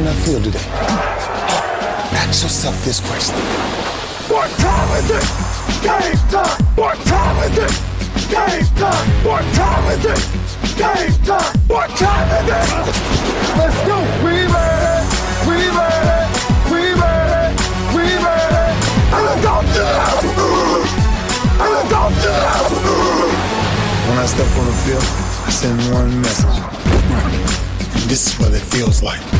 on that field today? Ask yourself this question. What time is it? Game time! What time is it? Game time! What time is it? Game time! What time is it? Let's go! We made it! We made it! We made it! We made it! And it's on to And to When I step on the field, I send one message. This is what it feels like.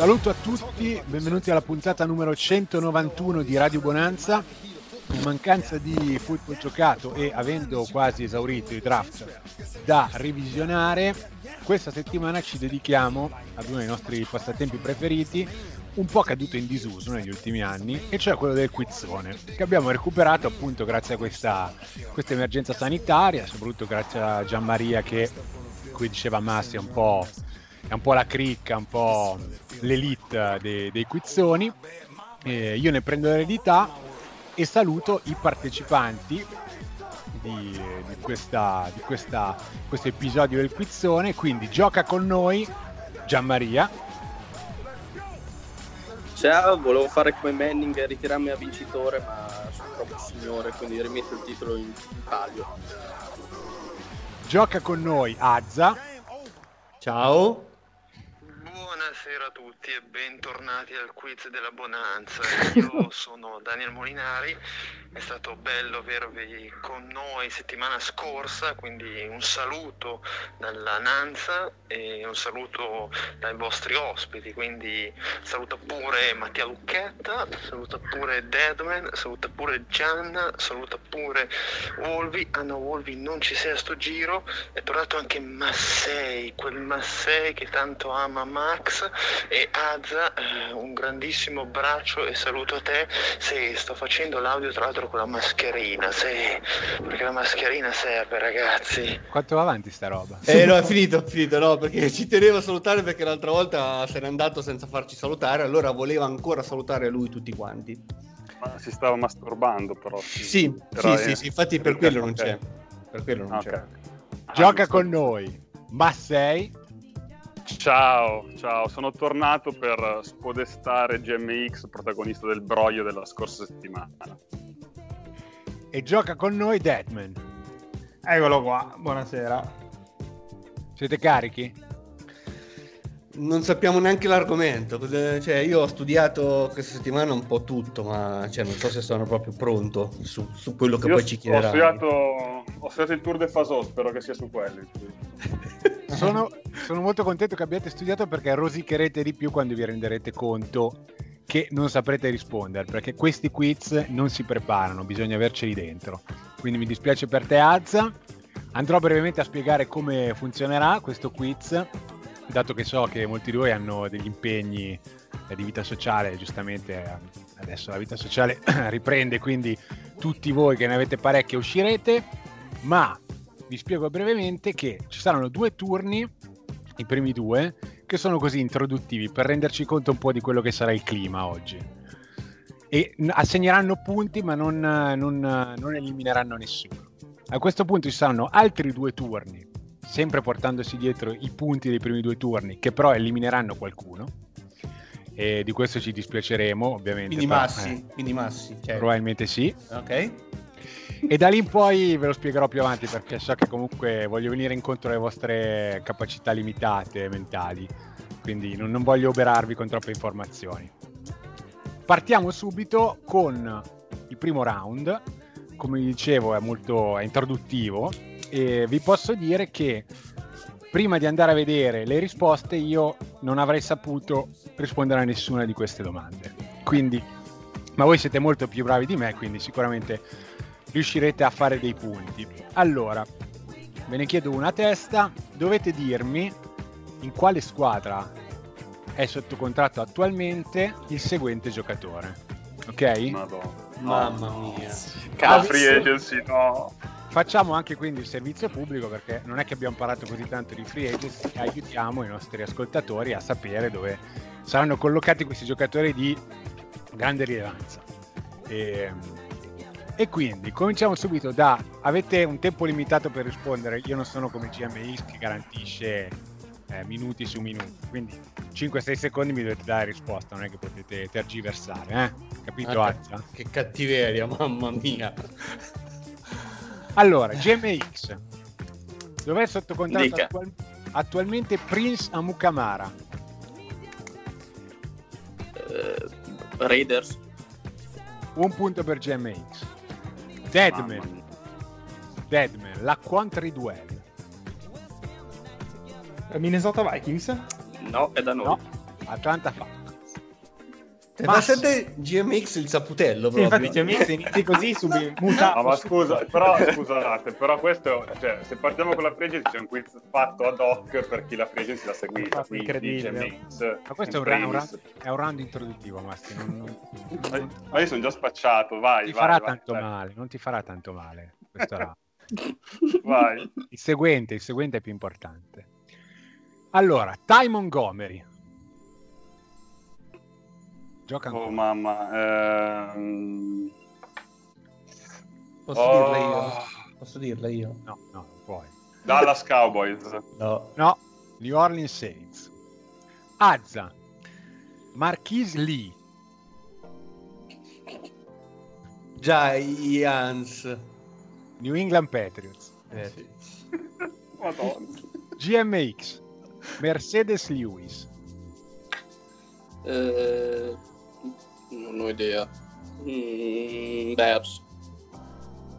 Saluto a tutti, benvenuti alla puntata numero 191 di Radio Bonanza. In mancanza di football giocato e avendo quasi esaurito i draft da revisionare, questa settimana ci dedichiamo ad uno dei nostri passatempi preferiti, un po' caduto in disuso negli ultimi anni, e cioè quello del quizzone, che abbiamo recuperato appunto grazie a questa, questa emergenza sanitaria, soprattutto grazie a Gianmaria che, come diceva Massi, è un po' è un po' la cricca, un po' l'elite dei, dei quizzoni. Eh, io ne prendo l'eredità e saluto i partecipanti di, di, questa, di questa, questo episodio del quizzone. Quindi gioca con noi Gianmaria. Ciao, volevo fare come Manning e ritirarmi a vincitore, ma sono troppo signore, quindi rimetto il titolo in, in palio. Gioca con noi Azza. Ciao. Buonasera a tutti e bentornati al quiz della Bonanza. Io sono Daniel Molinari, è stato bello avervi con noi settimana scorsa, quindi un saluto dalla Nanza e un saluto dai vostri ospiti, quindi saluta pure Mattia Lucchetta, saluta pure Deadman, saluta pure Gianna, saluta pure Wolvi. Ah no, Wolvi non ci sei a sto giro, è tornato anche Massei, quel Massei che tanto ama Max e Azza eh, un grandissimo abbraccio e saluto a te. Sì, sto facendo l'audio tra l'altro con la mascherina sì, perché la mascherina serve ragazzi. Quanto va avanti sta roba? eh no è finito, è finito no perché ci tenevo a salutare perché l'altra volta se n'è andato senza farci salutare allora voleva ancora salutare lui tutti quanti. Ma si stava masturbando però sì, sì, sì, sì, sì, infatti per quello non c'è per quello non okay. c'è. gioca con noi. Ma sei? Ciao, ciao, sono tornato per spodestare GMX, protagonista del broglio della scorsa settimana. E gioca con noi Deadman. Eccolo qua, buonasera. Siete carichi? Non sappiamo neanche l'argomento. Cioè, io ho studiato questa settimana un po' tutto, ma cioè, non so se sono proprio pronto su, su quello che io poi ci chiederà. Ho studiato, ho studiato il Tour de Faso, spero che sia su quello. sono, sono molto contento che abbiate studiato perché rosicherete di più quando vi renderete conto che non saprete rispondere perché questi quiz non si preparano, bisogna averceli dentro. Quindi mi dispiace per te Azza. Andrò brevemente a spiegare come funzionerà questo quiz, dato che so che molti di voi hanno degli impegni di vita sociale, giustamente adesso la vita sociale riprende, quindi tutti voi che ne avete parecchie uscirete, ma vi spiego brevemente che ci saranno due turni, i primi due, che sono così introduttivi per renderci conto un po' di quello che sarà il clima oggi. E assegneranno punti ma non, non, non elimineranno nessuno. A questo punto ci saranno altri due turni, sempre portandosi dietro i punti dei primi due turni, che però elimineranno qualcuno. E di questo ci dispiaceremo, ovviamente. Quindi massi, eh, quindi massi. Certo. Probabilmente sì. Ok. E da lì in poi ve lo spiegherò più avanti perché so che comunque voglio venire incontro alle vostre capacità limitate mentali, quindi non, non voglio oberarvi con troppe informazioni. Partiamo subito con il primo round, come vi dicevo è molto è introduttivo e vi posso dire che prima di andare a vedere le risposte io non avrei saputo rispondere a nessuna di queste domande. Quindi, ma voi siete molto più bravi di me, quindi sicuramente riuscirete a fare dei punti. Allora, ve ne chiedo una testa, dovete dirmi in quale squadra è sotto contratto attualmente il seguente giocatore. Ok? Madonna. Mamma mia. Free agency, no. Facciamo anche quindi il servizio pubblico perché non è che abbiamo parlato così tanto di free agency, aiutiamo i nostri ascoltatori a sapere dove saranno collocati questi giocatori di grande rilevanza. E, e quindi cominciamo subito da avete un tempo limitato per rispondere, io non sono come GMX che garantisce eh, minuti su minuti, quindi 5-6 secondi mi dovete dare risposta, non è che potete tergiversare, eh? capito Ah, Azza? Che cattiveria, mamma mia. Allora, GMX. Dov'è sotto contratto attual- attualmente Prince Amukamara? Eh, Raiders. Un punto per GMX. Deadman. Deadman, la Country Duel. Minnesota Vikings? No, è da noi. No, Atlanta Falcons. Ma Massi. siete GMX il saputello Sì, proprio. infatti Mix inizi così subito muta. No, ma scusa, però scusate, però questo, cioè, se partiamo con la free agency c'è un quiz fatto ad hoc per chi la free agency l'ha seguita, incredibile. GMX, Ma questo è un, in ra- un primis. round, è un round introduttivo, Masti. Non, non- Ma- non Ma io sono già spacciato, vai, ti vai, farà vai, tanto dai. male, non ti farà tanto male. Questo round. Vai. Il seguente, il seguente è più importante. Allora, Ty Montgomery. Gioca ancora. Oh mamma, ehm... Posso oh, dirla io? Posso dirla io? No, no, non puoi. Dallas Cowboys. No. No, New Orleans Saints. Azza. Marquise Lee. Giants. New England Patriots. Eh, Madonna. GMX. Mercedes Lewis. Eh, non ho idea. Mm, Bears.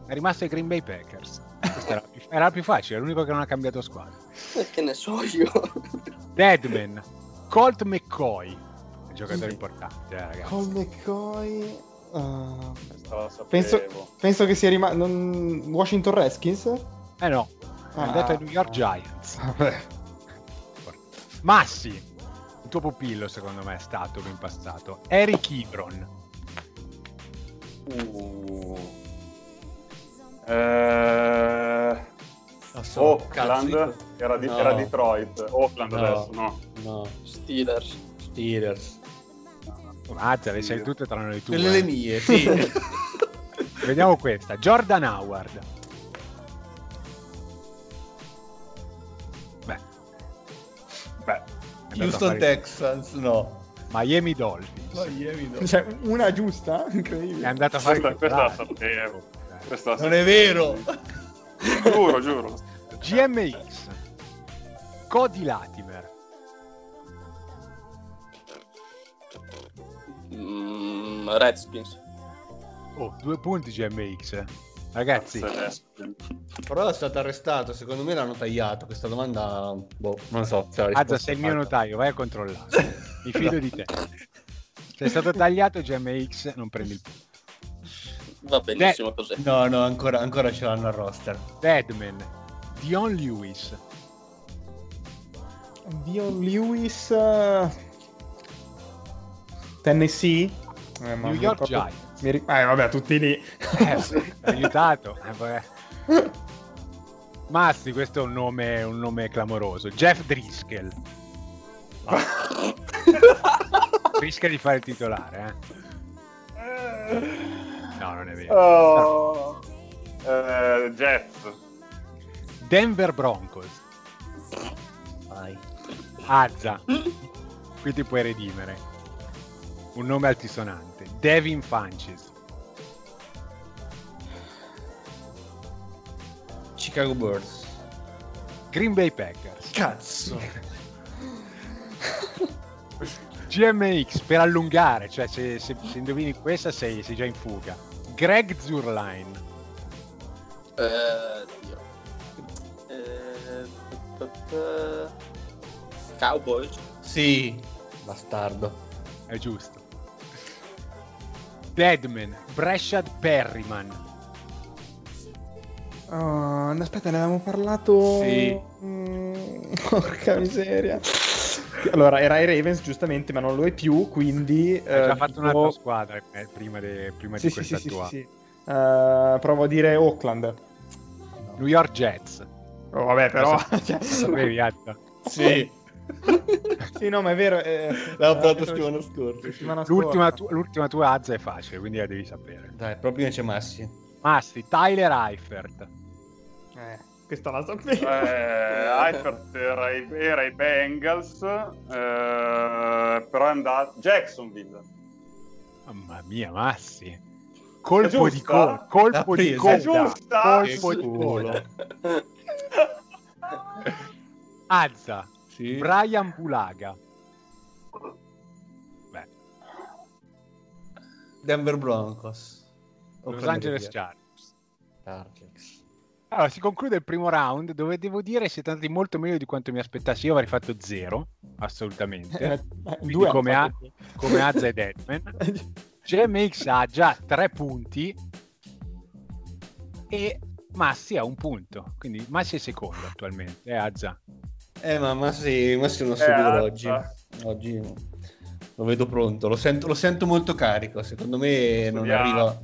È rimasto ai Green Bay Packers. Era, più- era più facile, è l'unico che non ha cambiato squadra. Eh, che ne so io. Deadman. Colt McCoy. È un giocatore importante, eh, ragazzi. Col McCoy. sapevo. penso, penso che sia rimasto. Washington Redskins? Eh no, è Ah. andato ai New York Giants. Vabbè. Massi, il tuo pupillo secondo me è stato in passato. Eric Ebron. Uh. Eh... So, Oakland cazzo, era, di- No. era Detroit. Oakland No. adesso, no. No, Steelers. Steelers. Mazza, le sai tutte tranne le tue. Le mie, sì. Vediamo questa. Jordan Howard. Houston Texans, no. Miami Dolphins. Cioè, una giusta? È Incredibile. andato a fare questa, questa la sapevo. Questa Non è vero. Giuro, giuro. GMX. Cody Latimer. Mm, Redskins. Oh, due punti GMX. Ragazzi. Però è stato arrestato, secondo me l'hanno tagliato. Questa domanda, boh, non so. se Azza, sei il è mio notaio, vai a controllare. Mi fido di te. Se è stato tagliato GMX, non prendi il punto. Va benissimo così. No, no, ancora, ancora ce l'hanno al roster. Deadman. Dion Lewis. Dion Lewis. eh, Tennessee? Eh, New York ricordo- Giants. Mi ri- Eh, vabbè, tutti lì. Eh, aiutato. Eh, vabbè. Mazzi, questo è un nome, un nome clamoroso. Jeff Driscoll. Rischia di fare il titolare, eh? No, non è vero. Oh. Eh, Jets. Denver Broncos. Vai. Azza. Qui ti puoi redimere. Un nome altisonante. Devin Funches. Chicago Birds. Green Bay Packers. Cazzo. GMX per allungare, cioè se, se- se indovini questa sei, sei già in fuga. Greg Zurline. Eh, Dio. Eh, p- p- Cowboys. Sì, bastardo. È giusto. Deadman. Breshad Perryman. Oh, aspetta, ne avevamo parlato. Sì. Mm, porca miseria. Allora, era ai Ravens giustamente, ma non lo è più, quindi... Hai già eh, fatto dico- un'altra squadra eh, prima, de- prima Sì, di sì, sì, questa sì, sì, tua. sì. Eh, provo a dire Oakland. New York Jets. Oh, vabbè, però... cioè? Sì, sì, no, ma è vero. eh, l'ho eh, fatto eh, settimana scorsa. settimana L'ultima, scorsa. tu- l'ultima tua Azza è facile, quindi la devi sapere. Dai, proprio c'è Massi. Massi, Tyler Eifert. Eh, questa la sapevo. Eh, Eifert era, era ai Bengals, eh, però è andato... Jacksonville. Mamma mia, Massi. Colpo di coda. Colpo di coda. Giusta? Colpo di culo. coda. Azza. Sì. Brian Bulaga. Beh, Denver Broncos. Los Angeles Chargers. Chargers. Allora, si conclude il primo round dove devo dire siete andati molto meglio di quanto mi aspettassi. Io avrei fatto zero, assolutamente. Eh, due come, a, fatto- come Azza e Deadman. GMX ha già tre punti e Massi ha un punto. Quindi Massi è secondo attualmente. Eh, Azza. Eh, ma Massi, Massi non so Eh, duro alza. oggi. Oggi lo vedo pronto. Lo sento, lo sento molto carico. Secondo me non arriva,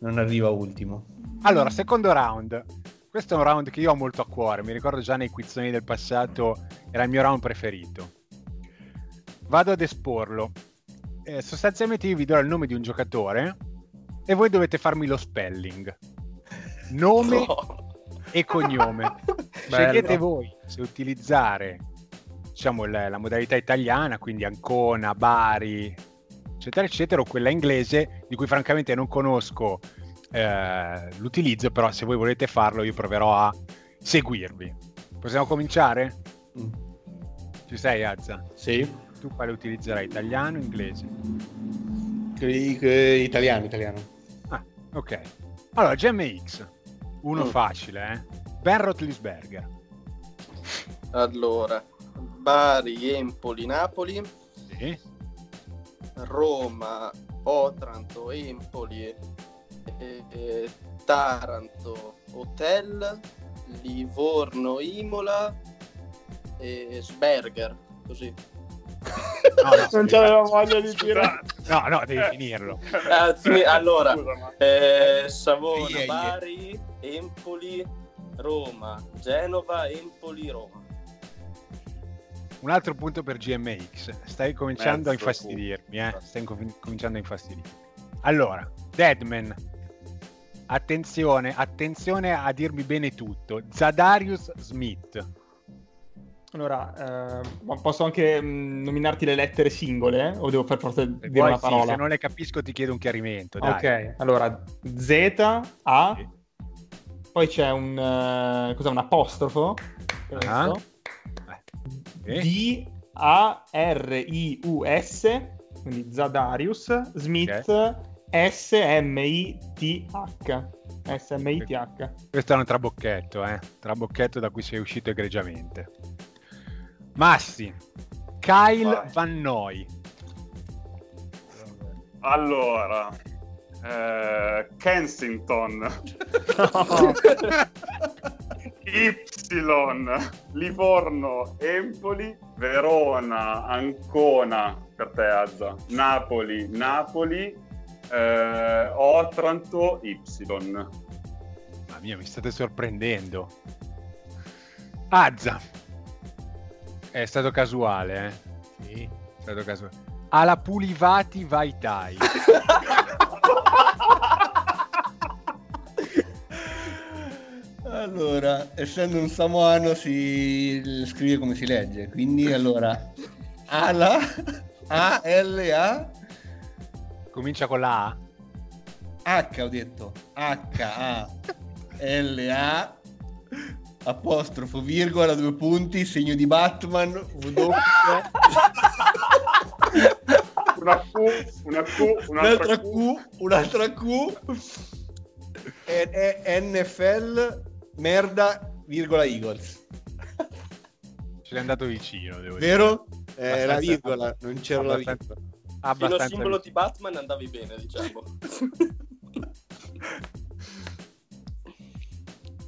non arriva ultimo. Allora, secondo round. Questo è un round che io ho molto a cuore. Mi ricordo già nei quizzoni del passato, era il mio round preferito. Vado ad esporlo. Eh, sostanzialmente io vi do il nome di un giocatore e voi dovete farmi lo spelling. Nome e cognome. Scegliete voi se utilizzare diciamo, la, la modalità italiana, quindi Ancona, Bari, eccetera, eccetera, o quella inglese, di cui francamente non conosco eh, l'utilizzo, però se voi volete farlo io proverò a seguirvi. Possiamo cominciare? Mm. Ci sei, Azza? Sì. Tu quale utilizzerai? Italiano o inglese? Italiano, italiano. Ah, ok. Allora, GMX. Uno Mm. facile, eh? Ben Rotlisberger. Allora, Bari, Empoli, Napoli, Sì. Roma, Otranto, Empoli, eh, eh, Taranto, Hotel, Livorno, Imola e Sberger, così. No, no, Non c'aveva voglia di dire. No, no, devi Eh. finirlo. Ah, sì, allora, eh, Savona, Yeah, yeah. Bari, Empoli, Roma, Genova, Empoli, Roma. Un altro punto per GMX. Stai cominciando a Mezzo infastidirmi, eh? Stai com- cominciando a infastidirmi. Allora, Deadman. Attenzione, attenzione a dirmi bene tutto. Zadarius Smith. Allora, eh, posso anche mh, nominarti le lettere singole? eh? O devo per forza dire vuoi, una sì, parola? se non le capisco ti chiedo un chiarimento. Dai. Ok, allora Z, A, Sì. poi c'è un, eh, cos'è, un apostrofo. Ah. Eh. D, A, R, I, U, S, quindi Zadarius, Smith, S, M, I, T, H. S, M, I, T, H. Questo è un trabocchetto, eh? Trabocchetto da cui sei uscito egregiamente. Massi. Kyle Vai. Van Noy. Allora, eh, Kensington, Y, Livorno, Empoli, Verona, Ancona, per te Azza, Napoli, Napoli, eh, Otranto, Y. Mamma mia, mi state sorprendendo. Azza. È stato casuale, eh? Sì, è stato casuale. Alla Pulivati Vaitai. Allora, essendo un samoano si scrive come si legge, quindi allora Ala A L A Comincia con la A. H ho detto H A L A apostrofo virgola due punti segno di Batman W Una Q, una Q, un'altra un'altra Q. Q un'altra Q e, e NFL merda virgola Eagles Ce l'è andato vicino, devo dire. vero? Eh, la virgola non c'era la abbastanza- virgola Fino Abbastanza al simbolo di. Batman andavi bene, diciamo.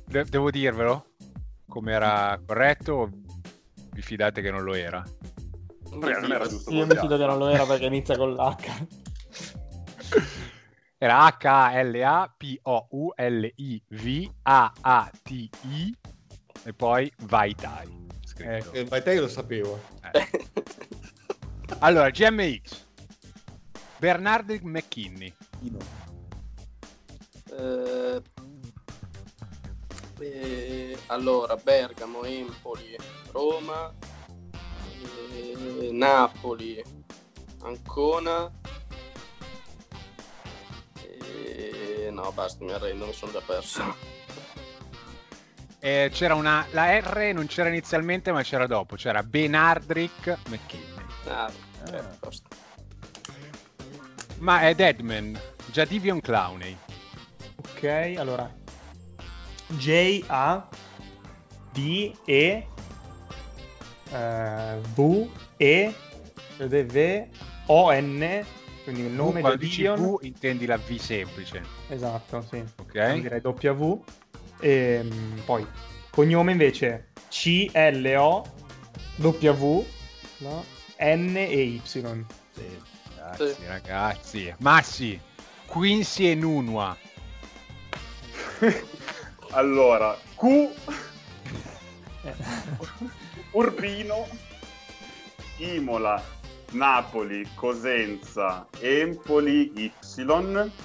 De- devo dirvelo? Come era corretto o vi fidate che non lo era? Perché non era giusto Io mi fido che non lo era perché inizia con l'H. Era H-A-L-A-P-O-U-L-I-V-A-A-T-I e poi Vaitai. Scritto. Eh, vai te io lo sapevo. Eh. Allora, GMX. Bernard McKinney. Eh, eh, allora, Bergamo, Empoli, Roma, eh, Napoli, Ancona. eh, no, basta, mi arrendo, mi sono già perso. Eh, c'era una... La R non c'era inizialmente, ma c'era dopo. C'era Benardrick McKinney. Ah, ok, posto. Ma è Deadman. Jadivion Clowney. Ok, allora. J A D E eh, V E V O N quindi il nome di dici Dion V intendi la V semplice. esatto sì Ok? Direi W e mm, poi cognome invece C L O W no? N e Y Ragazzi, ragazzi. Massi. Quincy e Nunua. Allora, Q. Urbino, Imola, Napoli, Cosenza, Empoli, Y.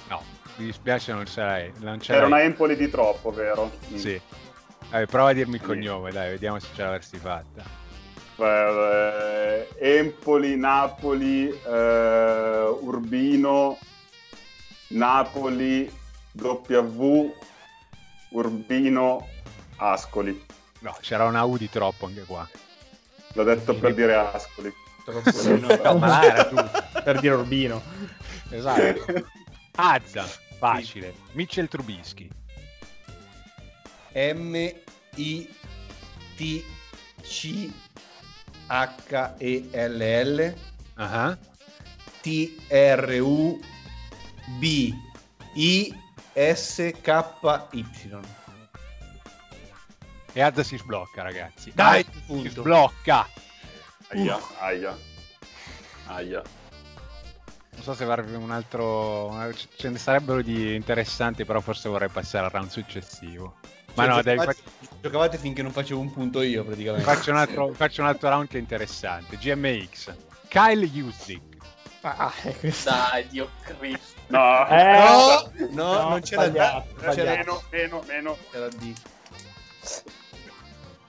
No, mi dispiace, non c'era. Non c'era Era una Empoli di troppo, vero? Mm. Sì. Vabbè, prova a dirmi il Sì. cognome, dai, vediamo se ce l'avresti fatta. Eh, Empoli, Napoli, eh, Urbino, Napoli, W, Urbino, Ascoli. No, c'era una U di troppo anche qua. L'ho detto per dire Ascoli. No, ma era tu. per dire Urbino Esatto. Azza, facile. Mitchell Trubisky. M I T H E Azza si sblocca, ragazzi. Dai, si punto. sblocca. Aia, aia, aia. Non so se farvi un altro. Ce ne sarebbero di interessanti, però forse vorrei passare al round successivo. Ma Cioè, no, dai, giocavate, fac- giocavate finché non facevo un punto io praticamente. faccio, un altro, faccio un altro round che è interessante. GMX. Kyle Usdick. Ah, eh, questo- Dai, Dio Cristo. No, Eh, No, no, no, non c'era sbagliato, D. C'era, meno, meno, meno. c'era D.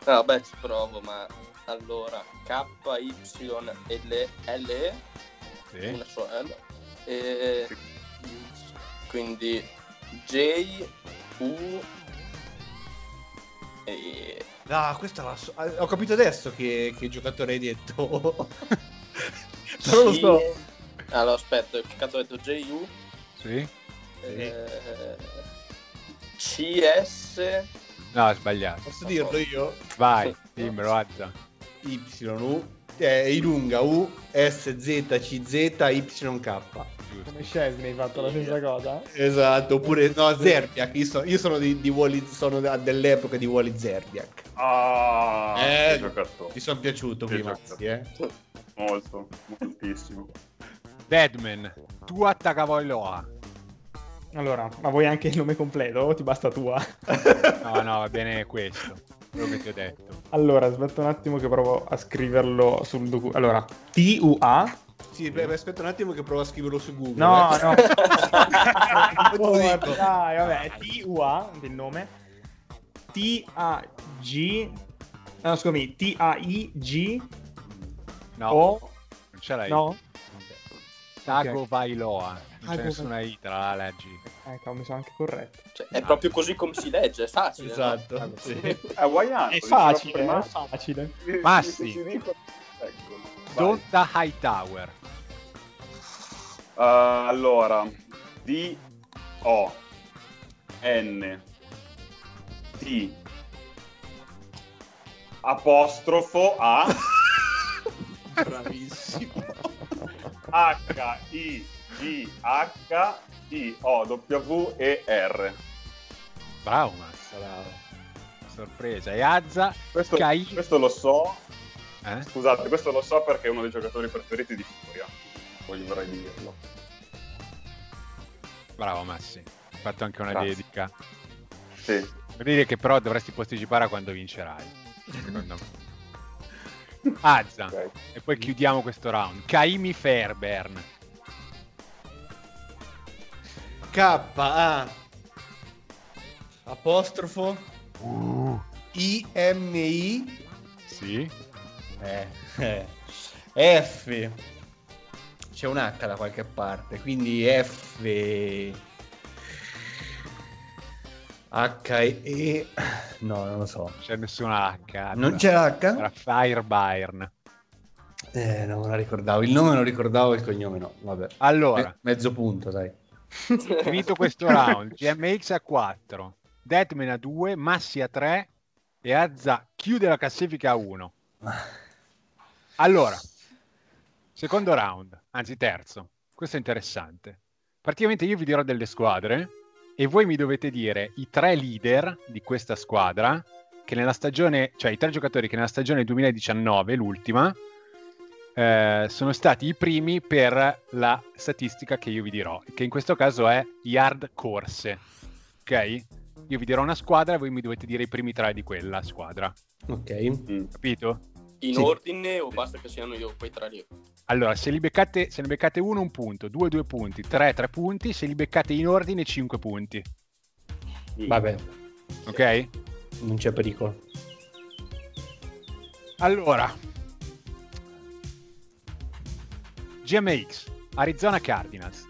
No, vabbè, ci provo, ma allora K, Y, L, L, E, Sì. una sola L, e quindi J, U, e... Ah, questa la so- ah, Ho capito adesso che, che giocatore hai detto. non lo so. Allora, aspetta, che cazzo ho detto? J, U, Sì? eh, CS, No, è sbagliato. Posso dirlo io? Vai, dimmelo, Azza. Y U eh, Ilunga U S Z C Z Y K. Giusto. come Scesni hai fatto la stessa cosa Esatto, oppure no, Zerbiak. Io, so- io sono di, di Wally, sono da- dell'epoca di Wally Zerbiak. Ah, Eh. Ti sono piaciuto prima, eh? Molto, moltissimo. Deadman. Tu attacavoiloa. allora ma vuoi anche il nome completo o ti basta tua No, no, va bene questo. Quello che ti ho detto. allora aspetta un attimo che provo a scriverlo sul documento allora T U A Sì, beh, aspetta un attimo che provo a scriverlo su Google. No, eh. no. Oh, dai, vabbè, T-U-A, il nome. T-A-G... No, scusami, T-A-I-G... No, O... non ce l'hai. No? Tagovailoa. Non c'è Tagovailoa. nessuna I tra la G. Ecco, mi sono anche corretto. cioè, è proprio così come si legge, è facile. no? Esatto. Ah, sì. È hawaiano. È diceva facile, è facile. Mi- Ma mi- sì. si dico- Ecco. Donta Hightower. Uh, allora, D O N T apostrofo A Bravissimo. H I G H I O W E R. Bravo, Mazza. Sorpresa. E Azza. Questo, Kai- questo lo so. Eh? Scusate, questo lo so perché è uno dei giocatori preferiti di Furia. Voglio vorrei dirlo. Bravo Massi, hai fatto anche una Grazie. dedica. Sì. Vuol dire che però dovresti posticipare a quando vincerai, secondo me. Azza, Ok. e poi chiudiamo questo round. Kaimi Fairbairn. K A apostrofo Uh, I M I sì. eh, eh, F c'è un H da qualche parte quindi F H E no non lo so C'è nessuna H. Non c'è H? Era Fairbairn. Eh, non me la ricordavo il nome lo ricordavo il cognome no vabbè Allora, Me- mezzo punto dai finito questo round, GMX a 4, Deadman a 2, Massi a 3 e Azza chiude la classifica a 1. Allora, secondo round, anzi terzo, questo è interessante. Praticamente io vi dirò delle squadre e voi mi dovete dire i tre leader di questa squadra che nella stagione, cioè i tre giocatori che nella stagione 2019, l'ultima, eh, sono stati i primi per la statistica che io vi dirò, che in questo caso è yard corse. Ok? Io vi dirò una squadra e voi mi dovete dire i primi tre di quella squadra. ok Mm. Capito? In Sì. ordine o basta che siano io quei tre lì? Allora, se li beccate, se ne beccate uno, un punto, due, due punti, tre, tre punti, se li beccate in ordine, cinque punti. vabbè Ok? non c'è pericolo Allora, GMX, Arizona Cardinals.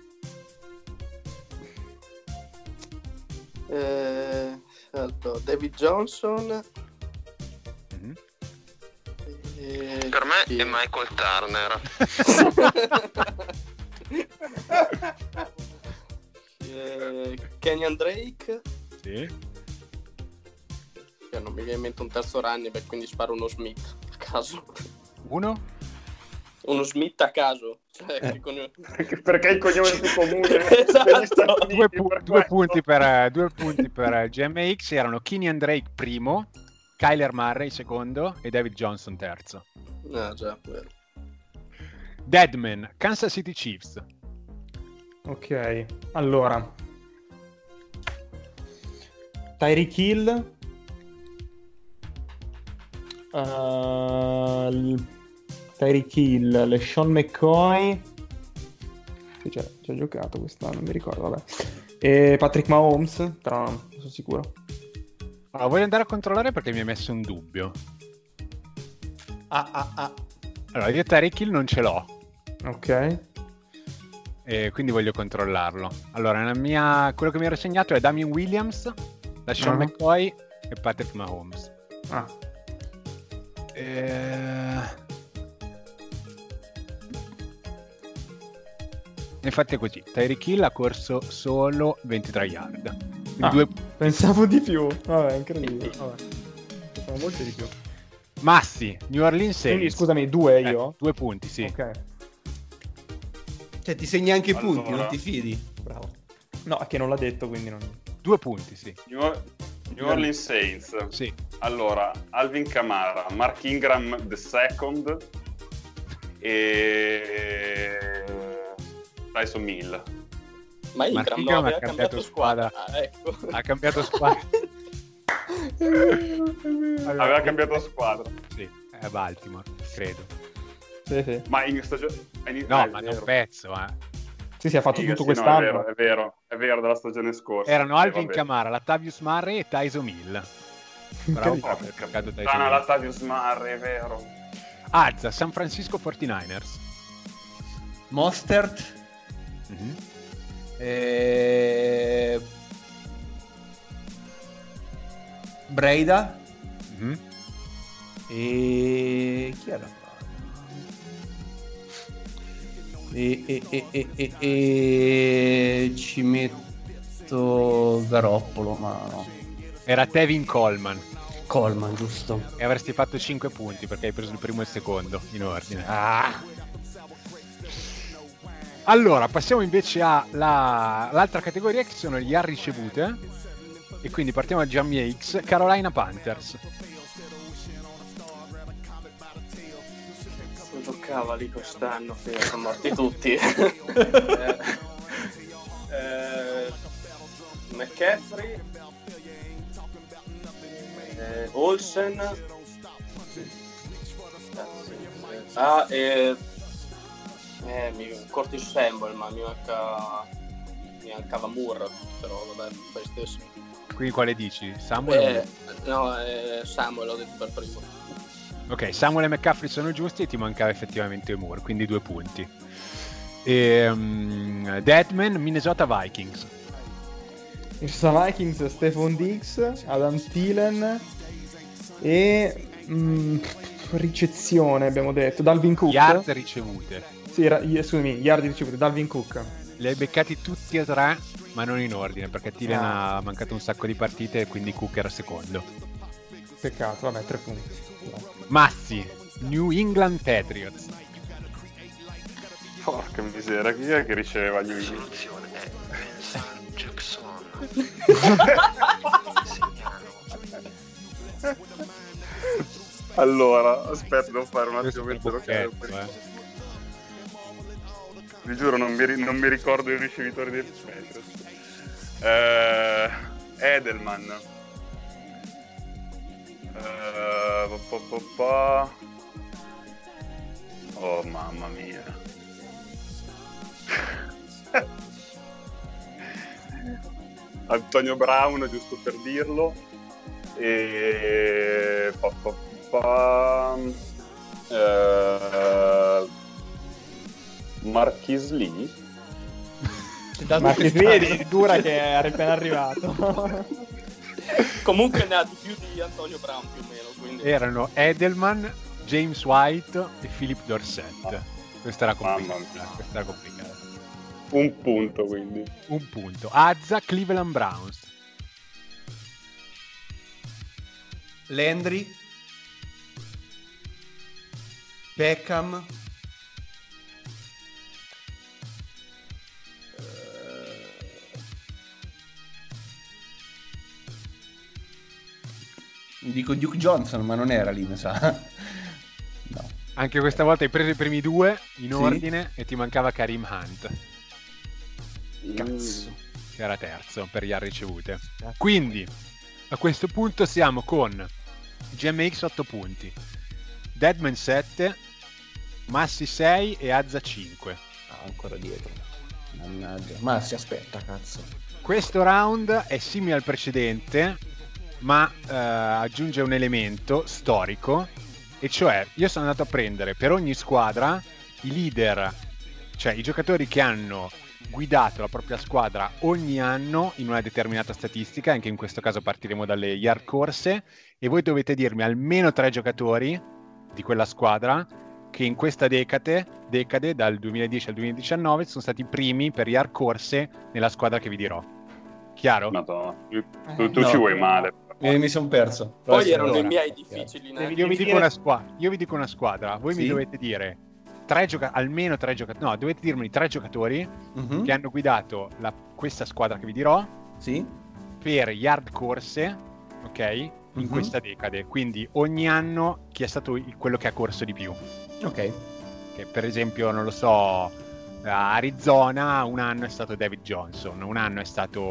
Eh, allora, David Johnson. Eh, Per me chi è Michael Turner. eh, Kenyan Drake. Sì. Che non mi viene in mente un terzo running back, quindi sparo uno Smith a caso. Uno? Uno Smith a caso. Cioè, Eh. che con- Perché è il cognome più comune Esatto. Due, pu- per due punti per, eh, due punti per eh, GMX erano Kenyan Drake primo, Kyler Murray secondo e David Johnson terzo. Ah, già, vero. Deadman, Kansas City Chiefs. Ok, allora. Tyreek Hill. Uh, l- Tyreek Hill, le Sean McCoy. Sì, c'è, c'è giocato quest'anno, non mi ricordo, vabbè. E Patrick Mahomes, però non sono sicuro. Allora, voglio andare a controllare perché mi hai messo un dubbio. ah ah ah Allora, io Tyreek Hill non ce l'ho, Ok. e quindi voglio controllarlo. Allora, nella mia... quello che mi ero segnato è Damien Williams, la Sean Ah. McCoy e Patrick Mahomes. Ah, Eh... Infatti è così, Tyreek Hill ha corso solo 23 yard. Ah. due- pensavo di più. Vabbè, incredibile. Vabbè. Pensavo molto di più. Massi, New Orleans Saints. Quindi scusami, due Eh, io? due punti, sì. Ok. cioè ti segni anche i punti Allora. non ti fidi bravo No, è che non l'ha detto, quindi non... Due punti, sì. New, New Orleans Saints. Sì. Allora, Alvin Kamara, Mark Ingram II e Tyson Mill. Ma Ma Ingram Ingram no, ha cambiato cambiato squadra. squadra. Ah, ecco. Ha cambiato squadra. Aveva cambiato squadra. Sì, è Baltimore, credo. Sì, sì. Ma in stagione... No, ah, è ma vero. non pezzo, eh. Sì, sì, ha fatto Sì, tutto sì, quest'anno. No, è, vero, è vero, è vero, della stagione scorsa. Erano Alvin. Kamara, Latavius Murray e Tyson Hill. Bravo cercato Tyson Tana Hill. Latavius Murray, è vero. Azza, San Francisco 49ers. Mostert Mhm. Eh, Breida Mhm. e chi era e, e, e, e ci metto Garoppolo ma no Era Tevin Coleman. Coleman giusto E avresti fatto 5 punti perché hai preso il primo e il secondo in ordine. ah Allora, passiamo invece all'altra categoria che sono gli yard ricevute. E quindi partiamo da Gianni X, Carolina Panthers. cavoli quest'anno che sono morti tutti. eh, eh, McCaffrey, eh, Olsen, ah, e eh, mi, Curtis Samuel, ma mi manca, mi mancava Moore, però vabbè, fai stesso. Quindi quale dici? Samuel? Eh, no, eh, Samuel l'ho detto per primo. Ok, Samuel e McCaffrey sono giusti e ti mancava effettivamente Moore, quindi due punti. E, um, Deadman, Minnesota Vikings. Minnesota Vikings, Stephon Diggs, Adam Thielen e mm, ricezione abbiamo detto, Dalvin Cook. Yard ricevute. Sì, era, scusami, yard ricevute, Dalvin Cook. Li hai beccati tutti e tre, ma non in ordine, perché Thielen Ah. ha mancato un sacco di partite e quindi Cook era secondo. Peccato, vabbè, tre punti. Mazzi, New England Patriots. Porca miseria, chi è che riceveva gli La Eagles? soluzione è Vincent Jackson. Allora, aspetta, devo fare un attimo bocchetto, carico. eh. Vi giuro, non mi, non mi ricordo i ricevitori dei Patriots. Eh, Edelman. Eh, pa, pa, pa. Oh mamma mia. Antonio Brown, giusto per dirlo. E... Pa, Marquis Lee? Ma che vedi, dura che è appena arrivato. Comunque ne ha di più di Antonio Brown più o meno, quindi... Erano Edelman, James White e Philip Dorsett. Questa era complicata. Questa era complicata. Un punto quindi. Un punto. Azza, Cleveland Browns. Landry, Beckham, dico Duke Johnson, ma non era lì, mi sa. No. Anche questa volta hai preso i primi due in Sì. ordine e ti mancava Karim Hunt, Cazzo. che era terzo per yard ricevute. Quindi, a questo punto siamo con GMX 8 punti, Deadman 7, Massi 6 e Azza 5. Ah, ancora dietro. Mannaggia. Ma si aspetta, cazzo. Questo round è simile al precedente, ma eh, aggiunge un elemento storico, e cioè io sono andato a prendere per ogni squadra i leader, cioè i giocatori che hanno guidato la propria squadra ogni anno in una determinata statistica, anche in questo caso partiremo dalle yard corse, e voi dovete dirmi almeno tre giocatori di quella squadra che in questa decade, decade dal 2010 al 2019 sono stati i primi per yard corse nella squadra che vi dirò. Chiaro? Madonna, tu, tu- No. ci vuoi male. Eh, mi sono perso. Poi Prossimo. erano i allora. miei difficili. Neanche. Io vi, squadra, io vi dico una squadra, voi mi Sì. dovete dire tre gioca- almeno tre giocatori, no, dovete dirmi tre giocatori Mhm. che hanno guidato la- questa squadra che vi dirò Sì? per yard corse, ok? In Mhm. questa decade, quindi ogni anno chi è stato quello che ha corso di più. Ok. Che per esempio, non lo so, a Arizona un anno è stato David Johnson, un anno è stato,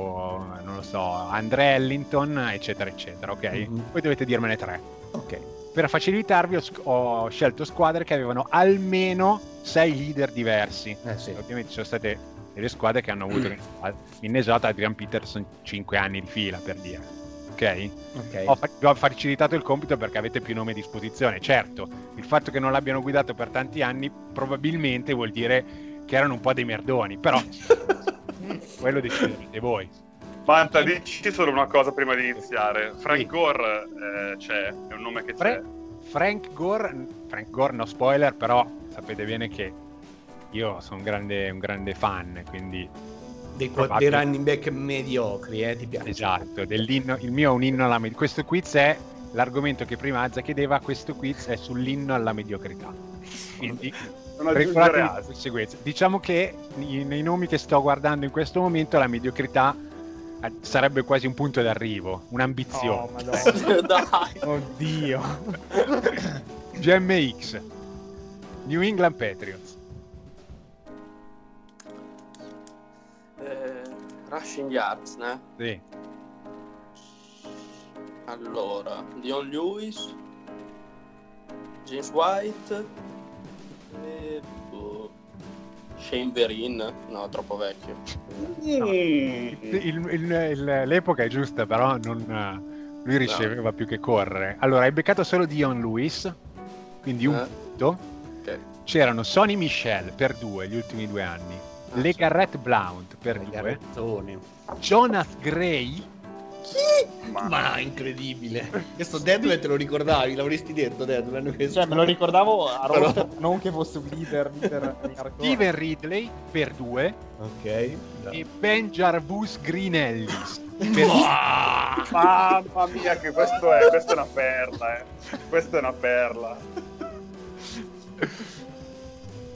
non lo so, Andre Ellington, eccetera, eccetera, ok? Mhm. Voi dovete dirmene tre. Ok. Per facilitarvi ho, ho scelto squadre che avevano almeno sei leader diversi. Eh sì. Ovviamente ci sono state delle squadre che hanno avuto a Minnesota Adrian Peterson 5 anni di fila per dire. Ok? Ok. Ho, fa- vi ho facilitato il compito perché avete più nomi a disposizione. Certo, il fatto che non l'abbiano guidato per tanti anni probabilmente vuol dire che erano un po' dei merdoni, però quello decidete voi. Manta, dici solo una cosa prima di iniziare. Frank Sì. Gore eh, c'è, è un nome che c'è. Fra- Frank Gore, Frank Gore no spoiler, però sapete bene che io sono un grande, un grande fan, quindi Dei, Probabile. dei running back mediocri, eh, ti piace? esatto, dell'inno, il mio è un inno alla mediocrità. Questo quiz è l'argomento che prima Azza chiedeva, questo quiz è sull'inno alla mediocrità. Quindi Non aggiungere regolatevi di altro. conseguenza. Diciamo che nei nomi che sto guardando in questo momento la mediocrità eh, sarebbe quasi un punto d'arrivo, un'ambizione. Oh. Oddio. GMX, New England Patriots. Eh, rushing yards, né? Sì. Allora, Dion Lewis, James White, e, boh, Shane Verin, no, troppo vecchio. Il- il- il- l'epoca è giusta, però non, lui riceveva più che correre. Allora, hai beccato solo Dion Lewis, quindi un Eh. punto. Ok. C'erano Sonny Michel per due gli ultimi due anni, Ah, Le. Garrett Blount per Le due, garrettoni. Jonas Gray Ma, Ma incredibile. Questo Deadman te lo ricordavi, l'avresti detto Deadman. questo. Cioè, me lo ricordavo a Però- roster, non che fosse un leader, leader. Steven Ridley per due Ok. e Ben Jarvus Green Ellis per mamma mia, che questo è, questa è una perla, eh. Questa è una perla.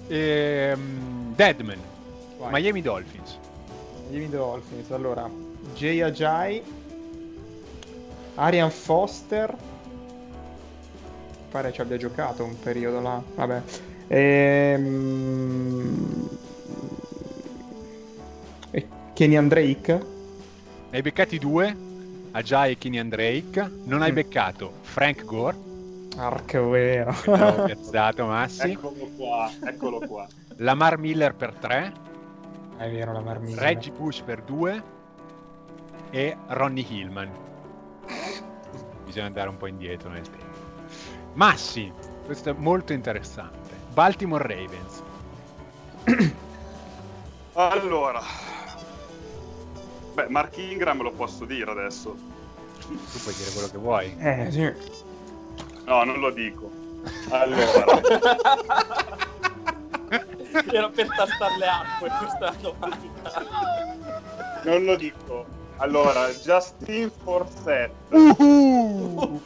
Ehm, Deadman, Vai. Miami Dolphins. Miami Dolphins. Allora, Jay Ajay, Arian Foster. Pare ci abbia giocato un periodo là. Vabbè. Ehm... E Kenyan Drake. Hai beccati due, Ajay e Kenyan Drake. Non hai Mm. beccato Frank Gore, Arco vero. piazzato Massi. Eccolo qua, eccolo qua. Lamar Miller per tre, È vero la marmita. Reggie Bush per due e Ronnie Hillman. Bisogna andare un po' indietro nel tempo. Massi, questo è molto interessante. Baltimore Ravens. Allora, beh, Mark Ingram lo posso dire adesso. Tu puoi dire quello che vuoi. Eh, sì. No, non lo dico. Allora, Era per tastare le acque questa domanda. non lo dico. Allora, Justin Forsett. Uhu!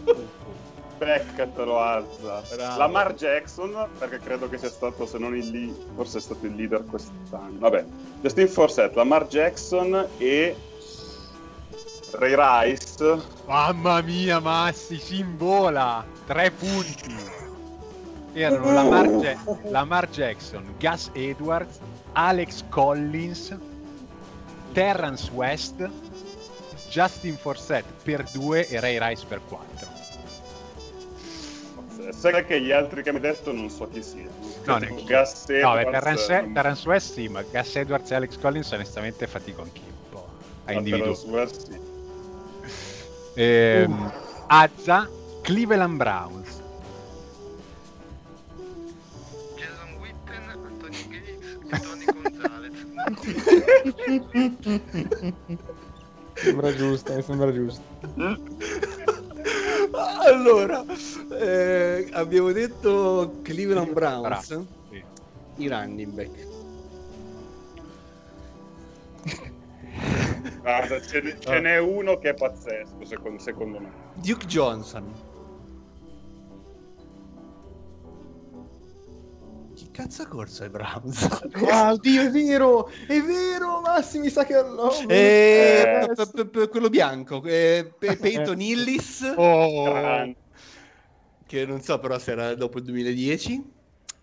Beccatelo alza. Bravo. Lamar Jackson, perché credo che sia stato, se non il lead, forse è stato il leader quest'anno. Vabbè, Justin Forsett, Lamar Jackson e Ray Rice. Mamma mia, Massi, si invola! Tre punti. Erano Lamar, Ja- Lamar Jackson, Gus Edwards, Alex Collins, Terrence West, Justin Forsett per due e Ray Rice per quattro. Sai che gli altri che mi hai detto non so chi siano. No, Tipo. Gus No, Edwards, Terrence, non- Terrence West sì, ma Gus Edwards e Alex Collins onestamente fatico anch'io un po' a no, individuare. Sì. Ehm, Azza, Cleveland Browns. Jason Witten, Anthony Gates e Tony Gonzalez. Sembra giusto, mi sembra giusto. Allora, eh, abbiamo detto Cleveland Browns, Sì. i running back. Guarda, ce, ce n'è uno che è pazzesco, secondo, secondo me. Duke Johnson. Cazzo ha corso ai Browns? Ah, oddio, è vero! È vero, Massi, mi sa che... no, Eh, eh, p- p- p- quello bianco, eh, Pe- Peyton Illis, Oh, che non so però se era dopo il 2010.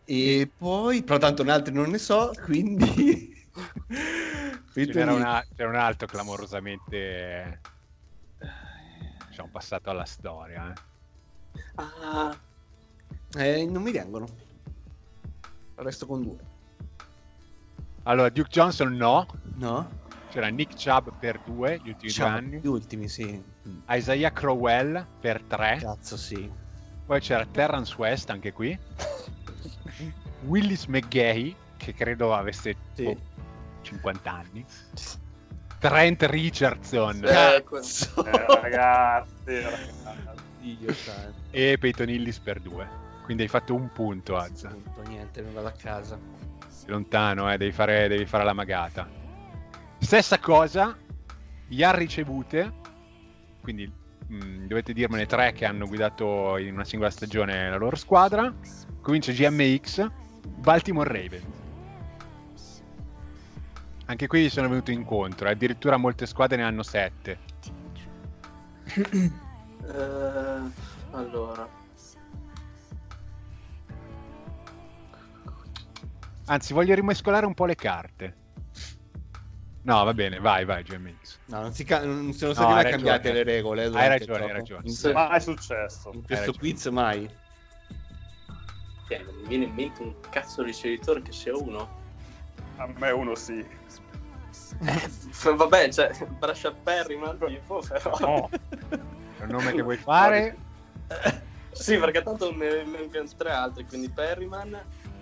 E poi, però tanto ne altri non ne so, quindi... ce Peyton n'era, Illis. una- c'era un altro clamorosamente diciamo, passato alla storia. eh. Ah, Eh, non mi vengono. Resto con due. Allora, Duke Johnson no, No? c'era Nick Chubb per due gli ultimi Ciao, due anni, Gli ultimi, sì. Isaiah Crowell per tre, Cazzo, sì. poi c'era Terrence West anche qui, Willis McGahey che credo avesse Sì. boh, 50 anni, Trent Richardson Eh, Cazzo. Eh, ragazzi, ragazzi. Dio santo. e Peyton Hillis per due. Quindi hai fatto un punto, Azza. Punto, niente, non vado a casa. Sei lontano, eh, devi, fare, devi fare la magata. Stessa cosa, yard ricevute, quindi mh, dovete dirmene tre che hanno guidato in una singola stagione la loro squadra. Comincia GMX, Baltimore Ravens. Anche qui sono venuto incontro, eh, addirittura molte squadre ne hanno sette. eh, allora. Anzi, voglio rimescolare un po' le carte. No, va bene, vai, vai, GMX. No, non si, ca- non sono No, state hai mai cambiate le regole. eh, Hai ragione, hai ragione. Ma è successo. in questo quiz mai. Eh, non mi viene in mente un cazzo di ricevitore che sia uno. A me uno sì. F- Vabbè, cioè, Brascia Perryman tipo, però... No. È un nome che vuoi fare? Sì, perché tanto me ne vengono tre altri, quindi Perryman...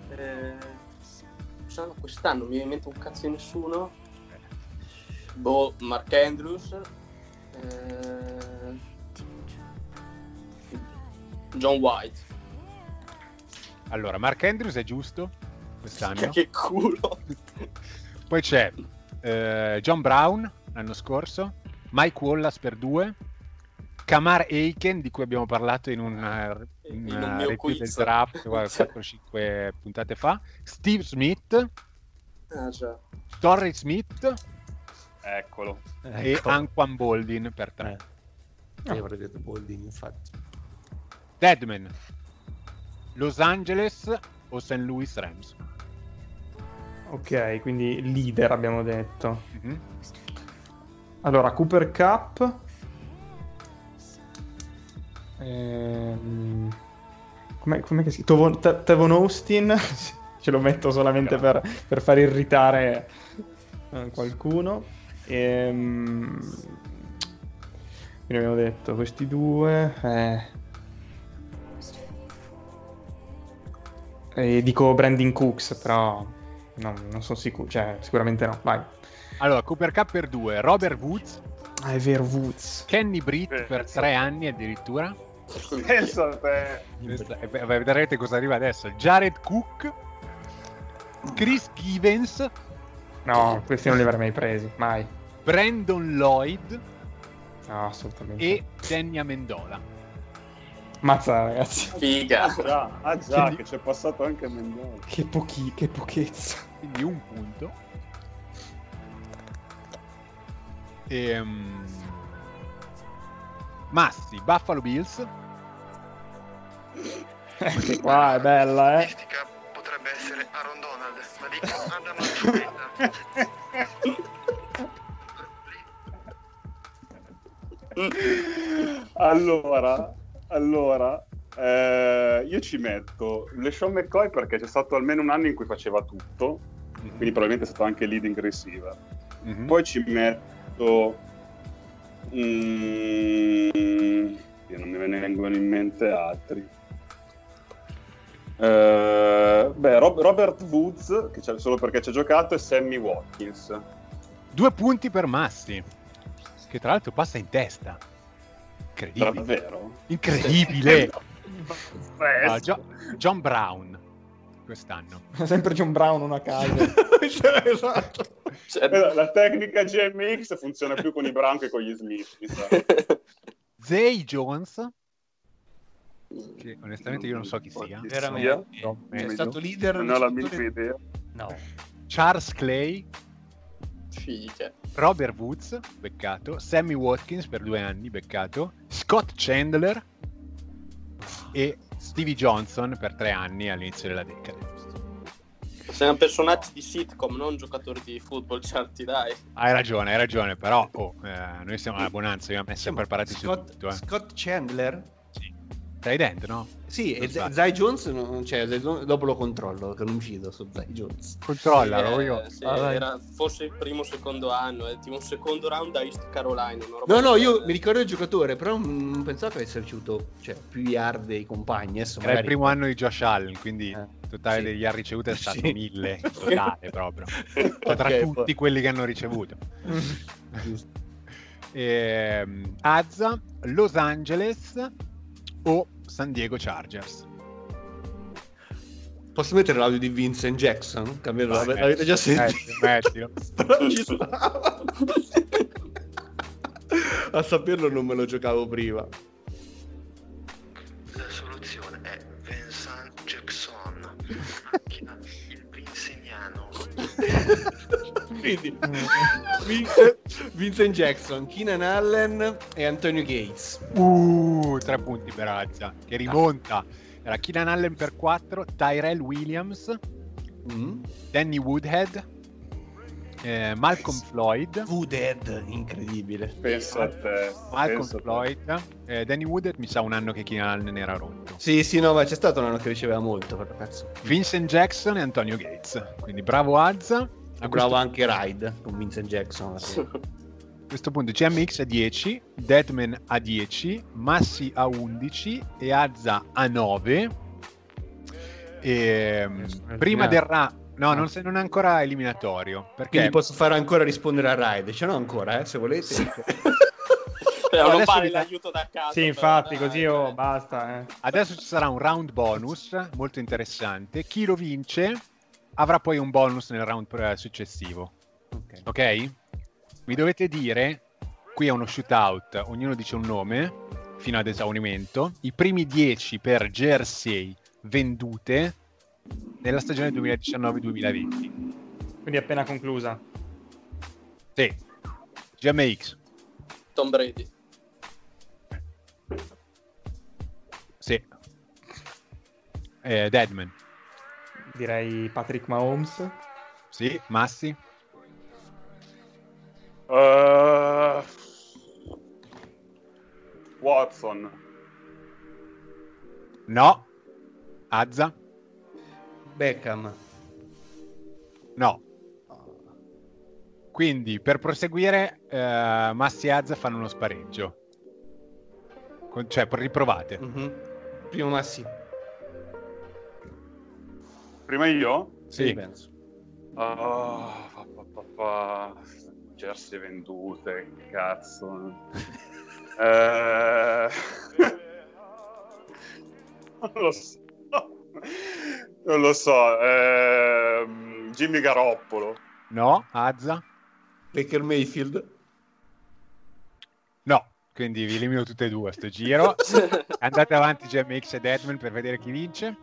Eh... Quest'anno, quest'anno mi viene in mente un cazzo di nessuno. Boh, Mark Andrews. eh, John White. Allora, Mark Andrews è giusto quest'anno. Che culo. Poi c'è eh, John Brown l'anno scorso, Mike Wallace per due, Kamar Aiken di cui abbiamo parlato in una, in un una mio review del quiz. draft 4-5 puntate fa, Steve Smith, Ah, già. Torrey Smith Eccolo. e Ecco. Anquan Boldin per tre. Eh. Io avrei detto Boldini, infatti. Deadman, Los Angeles o St. Louis Rams? Ok, quindi leader abbiamo detto. Mhm. Allora, Cooper Cup. Ehm... Com'è, com'è che si Te- Tevon Austin. Ce lo metto solamente per, per far irritare eh, qualcuno. Ehm... Quindi abbiamo detto questi due. Eh... E dico Brandon Cooks, però no, non sono sicuro. Cioè, sicuramente no. Vai. Allora, Cooper Cup per due, Robert Woods, Ah, è vero, Woods. Kenny Britt Eh, per tre anni addirittura. Pensa a te. E vedrete cosa arriva adesso. Jared Cook, Chris Givens, No, questi non li avrei mai presi, mai. Brandon Lloyd No, assolutamente. e Denia Mendola. Mazza, ragazzi. Figa. Già, ah già, Quindi- che c'è passato anche Mendoza. Che pochi, che pochezza. Quindi un punto. Ehm, Massi, Buffalo Bills, Anche qua è bella, eh. Statistica potrebbe essere Aaron Donald, ma dico Adam Alfred. Allora, allora eh, io ci metto LeSean McCoy perché c'è stato almeno un anno in cui faceva tutto, quindi probabilmente è stato anche leading receiver. Mhm. Poi ci metto... Mm, io non me ne vengono in mente altri. Eh, beh, Rob- Robert Woods, che c'è solo perché ci ha giocato, e Sammy Watkins. due punti per Massi, che tra l'altro passa in testa. Incredibile. Davvero? Incredibile. Ah, Gio- John Brown quest'anno. Sempre John Brown una casa. esatto. Cioè, Eh, La tecnica GMX funziona più con i Brown che con gli Smith. mi sa. Zay Jones, che onestamente io non so chi sia. Chi Veramente. sia? No, È stato leader. Non ho la minima idea. No. Charles Clay, Figa. Robert Woods, beccato, Sammy Watkins per due anni, beccato, Scott Chandler e Stevie Johnson per tre anni all'inizio della decade. Siamo personaggi di sitcom, non giocatori di football, certi dai. Hai ragione, hai ragione, però oh, eh, noi siamo alla bonanza, siamo preparati Scott, su tutto. Eh. Scott Chandler? Sì. Stai dentro, no? Sì, Non e sbaglio. Z- Zay Jones, non- cioè, dopo lo controllo, che non uccido su Zay Jones. Controllalo Sì, eh, io. sì, vai. era forse il primo o secondo anno, è tipo un secondo round da East Carolina. No, no, io mi ricordo il giocatore, però non pensavo che avesse ricevuto cioè, più yard dei compagni. Adesso Era il magari- primo anno di Josh Allen, quindi Eh, il totale sì. degli yard ricevuti è stato Sì. 1000 in totale proprio. Cioè, tra Ok, tutti poi- quelli che hanno ricevuto. Giusto. Ehm, Azza, Los Angeles o San Diego Chargers? Posso mettere l'audio di Vincent Jackson? Almeno Vai, l'ave- l'avete già mettilo, sentito? mettilo, ci stava. A saperlo non me lo giocavo prima. La soluzione è Vincent Jackson, macchina il vinceniano. Quindi Vincent, Vincent Jackson, Keenan Allen e Antonio Gates. Uh, tre punti per Azza, che rimonta. Era Keenan Allen per 4, Tyrell Williams, Mm. Danny Woodhead, eh, Malcolm Floyd, Woodhead, incredibile. Penso a te. Malcolm penso. Floyd, eh, Danny Woodhead mi sa un anno che Keenan Allen era rotto. Sì, sì, no, ma c'è stato un anno che riceveva molto. Vincent Jackson e Antonio Gates. Quindi bravo Azza. A Bravo questo, anche Ride con Vincent Jackson. a questo punto GMX a 10, Deadman a 10, Massi a 11 e Azza a 9. E, prima del ra... No, non, se- non è ancora eliminatorio. Perché Quindi posso fare ancora rispondere a Ride. Ce n'ho ancora, eh, se volete. Però non adesso fare l'aiuto da casa. Sì, però, infatti, dai, così io cioè. basta. Eh. adesso ci sarà un round bonus molto interessante. Chi lo vince avrà poi un bonus nel round successivo. Ok. Ok? Mi dovete dire, qui è uno shootout, ognuno dice un nome fino ad esaurimento. I primi 10 per jersey vendute nella stagione 2019-2020. Quindi appena conclusa. Sì. GMX. Tom Brady. Sì. Eh, Deadman. Direi Patrick Mahomes. Sì. Massi. Eh, Watson. No. Azza. Beckham. No. Quindi per proseguire, eh, Massi e Azza fanno uno spareggio. Con- cioè, riprovate. Mhm. Primo Massi. Prima io? Sì. penso. Ah, pa, pa, pa, pa. Jersey vendute, cazzo. Eh, non lo so. Non lo so. ehm, Jimmy Garoppolo. No. Azza. Baker Mayfield. No. Quindi vi elimino tutte e due a sto giro. Andate avanti GMX e Deadman per vedere chi vince.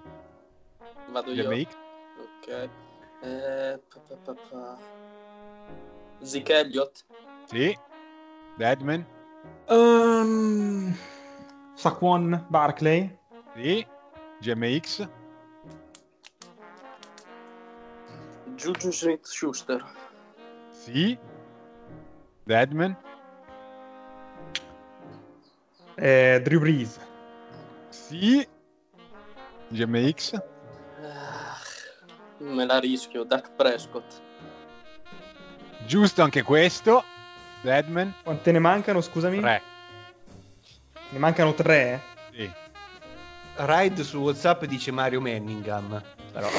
Vado io. GMX. Ok. Eh, pa, pa, pa, pa. Zeke Elliott. Sì. Deadman. Um, Saquon Barkley. Sì. GMX. Juju Smith Schuster. Sì. Deadman. Eh, Drew Brees. Sì. GMX. Me la rischio. Dak Prescott. Giusto anche questo. Deadman. Quante ne mancano, scusami? 3. Ne mancano tre? Sì. Ride su WhatsApp dice Mario Manningham. Però.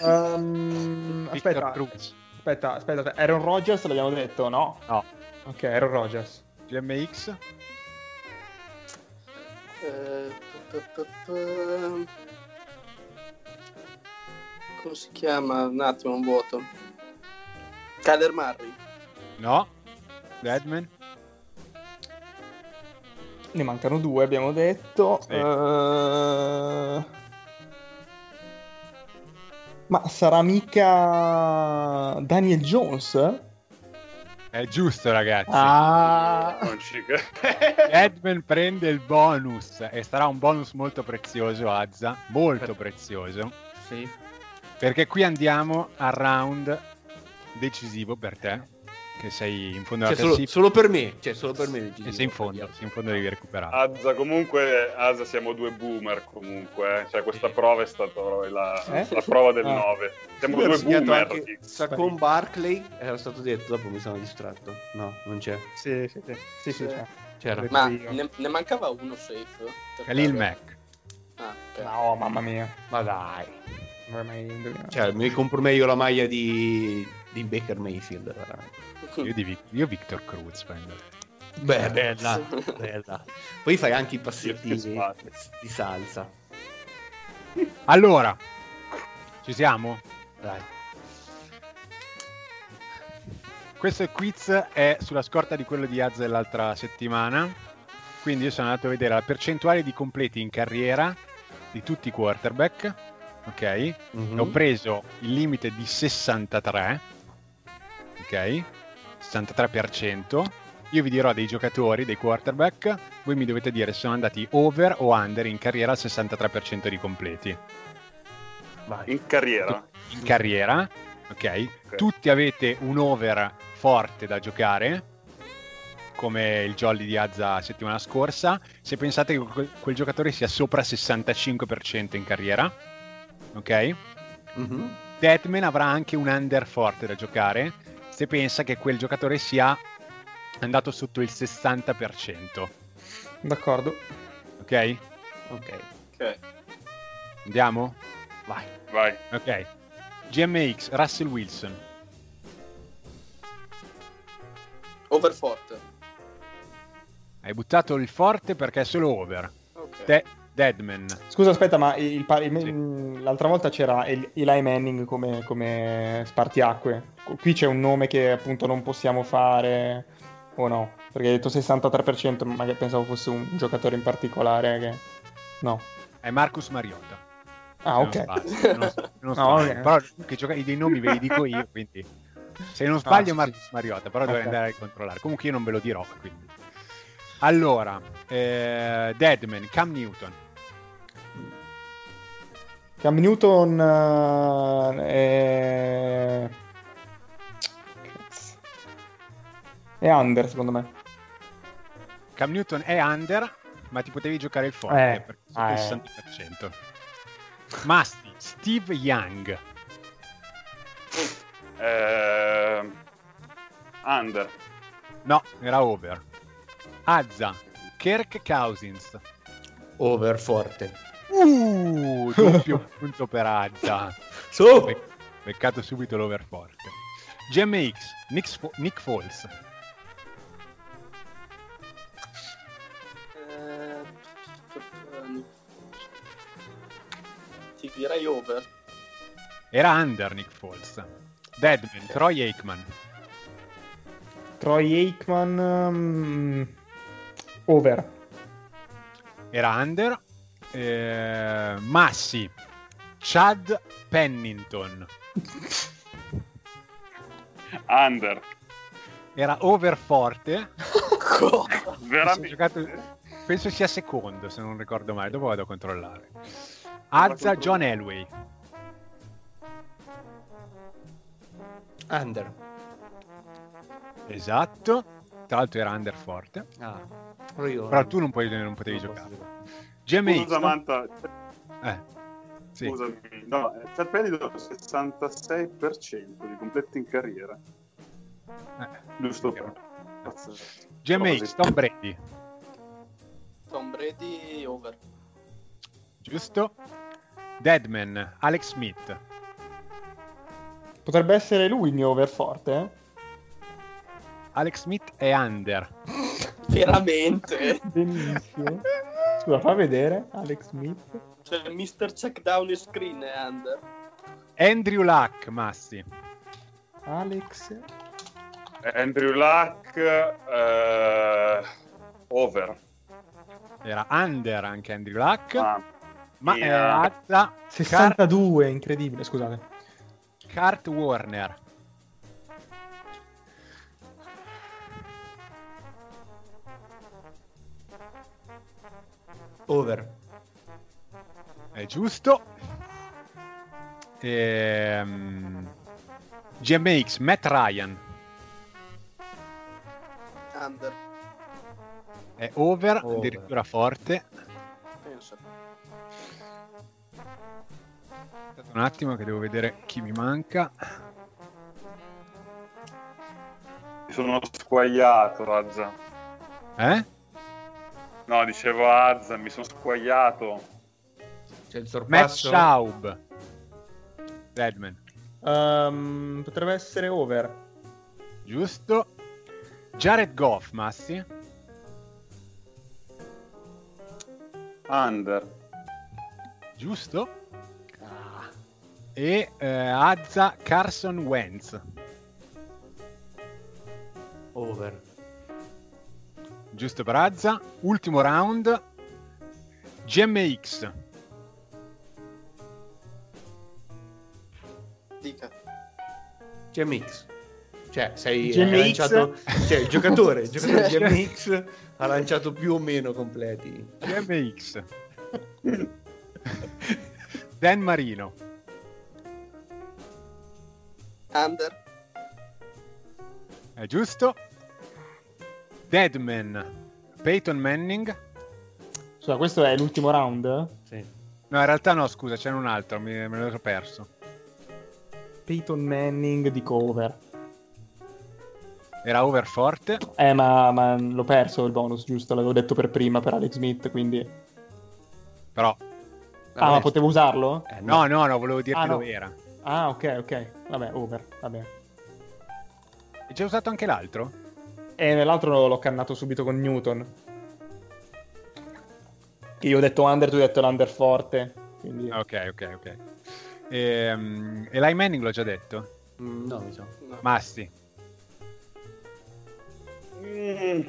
Um, aspetta, aspetta, aspetta. Aaron Rodgers l'abbiamo detto, no? No. Ok, Aaron Rodgers. GMX. Eh. Come si chiama? Un attimo, un vuoto. Kyler Murray. No. Deadman. Ne mancano due, abbiamo detto. Sì. Eh, Ma sarà mica Daniel Jones? È giusto, ragazzi. Ah, Deadman prende il bonus e sarà un bonus molto prezioso, Azza. Molto prezioso. sì. Perché qui andiamo al round decisivo per te. Che sei in fondo alla Cioè, solo, classifica. solo per me. Cioè, solo per me. E sei in fondo, sei in fondo devi recuperare. Azza, comunque, Azza, siamo due boomer comunque. eh. Cioè, questa prova è stata proprio la, Eh? la prova del Ah. 9. Siamo Io ho due boomer. anche Saquon Barkley era stato detto, dopo mi sono distratto. No, non c'è. sì, sì, sì. sì, sì, c'è. C'era. Ma ne, ne mancava uno safe? Khalil? Mack. Ah, ok. No, mamma mia. Ma dai. Non avrei mai indovinato. Cioè, mi compro meglio la maglia di, di Baker Mayfield. veramente. Io, di Vic- io Victor Cruz prendo. Beh, bella, bella. Poi fai anche i passettini di salsa. Allora, ci siamo? Dai. Questo quiz è sulla scorta di quello di Az dell'altra settimana. Quindi io sono andato a vedere la percentuale di completi in carriera di tutti i quarterback. Ok? Mhm. Ho preso il limite di 63. Ok? 63%. Io vi dirò dei giocatori, dei quarterback. Voi mi dovete dire se sono andati over o under in carriera al 63% di completi. Vai. In carriera. in carriera, ok? Tutti avete un over forte da giocare, come il jolly di Azza settimana scorsa. Se pensate che quel, quel giocatore sia sopra 65% in carriera, ok? Mhm. Deadman avrà anche un under forte da giocare se pensa che quel giocatore sia andato sotto il 60%, D'accordo. ok? Ok. Ok. Andiamo? Vai. Vai. Ok. GMX, Russell Wilson. Overforte. Hai buttato il forte perché è solo over. Ok. De- Deadman. Scusa, aspetta, ma il il- Sì. mh, l'altra volta c'era El- Eli Manning come, come spartiacque. Qui c'è un nome che appunto non possiamo fare o no? Perché hai detto 63%, ma che pensavo fosse un giocatore in particolare che... No. È Marcus Mariota. Ah, ok. sbaglio, non- non No, sbaglio. ok. Però che gioca- dei nomi ve li dico io, quindi... Se non sbaglio Ah, sì, Marcus Mariota, però dovrei Ok. andare a controllare. Comunque io non ve lo dirò, quindi. Allora, eh, Deadman, Cam Newton. Cam Newton eh, è... Cazzo. È under, secondo me. Cam Newton è under, ma ti potevi giocare il forte, Eh, ah, il eh. 60%. Masti, Steve Young. Eh, under. No, era over. Azza, Kirk Cousins. Over forte. Uh, doppio punto per Azza. Su! Bec- beccato subito l'over forte. GMX, Nick, Fo- Nick Foles. Eh, Ti direi over. Era under Nick Foles. Deadman, Troy Aikman. Troy Aikman... mm, over. Era under. Eh, Massi, Chad Pennington. Under. Era over forte. Si è Veramente. giocato- penso sia secondo, se non ricordo male. Dopo vado a controllare. Azza, John Elway. Under. Esatto. Tra l'altro era under forte. Ah, però tu non, puoi, non potevi non posso giocare. Scusa, GMX. Samantha. Eh, sì. Scusami. No, eh, Chad Pennington 66% di completo in carriera. Eh, Giusto per... GMX, Tom Brady. Tom Brady over. Giusto. Deadman, Alex Smith. Potrebbe essere lui il mio over forte, eh? Alex Smith è under. Veramente? Benissimo. Scusa, fa vedere Alex Smith. Cioè, Mr. Checkdown e Screen è under. Andrew Luck, Massi. Alex... Andrew Luck eh, over. Era under anche Andrew Luck. Ah, ma yeah. Azza, Car- 62, incredibile, scusate. Kurt Warner. Over. È giusto. Ehm, GMX, Matt Ryan. Under. È over, Over. addirittura forte. Penso. Aspetta un attimo che devo vedere chi mi manca. mi sono squagliato, Azza. Eh? No, dicevo Azza, mi sono squagliato. C'è il Matt sorpasso. Schaub. Deadman. Ehm, potrebbe essere over. Giusto. Jared Goff, Massi. Under. Giusto. E eh, Azza Carson Wentz. Giusto per Azza. Ultimo round. GMX. Dica. GMX. Cioè, sei GMX? hai lanciato... Cioè, il giocatore, il giocatore GMX ha lanciato più o meno completi. GMX. Dan Marino. Under. È giusto. Deadman. Peyton Manning. Scusa, questo è l'ultimo round? Sì. No, in realtà no, scusa, c'è un altro, mi- me l'ero perso. Peyton Manning di cover. Era over forte. Eh, ma, ma l'ho perso il bonus, giusto? L'avevo detto per prima per Alex Smith, quindi... Però, Ah, ma potevo usarlo? Eh, no, no, no, volevo dirti Ah, no. dove era. Ah, ok, ok. Vabbè, over, vabbè. Hai già usato anche l'altro? E nell'altro l'ho cannato subito con Newton. Io ho detto under, tu hai detto l'under forte. Quindi... Ok, ok, ok. E, Eli Manning l'ho già detto? Mm, no, mi sa. No. Masti. Mm,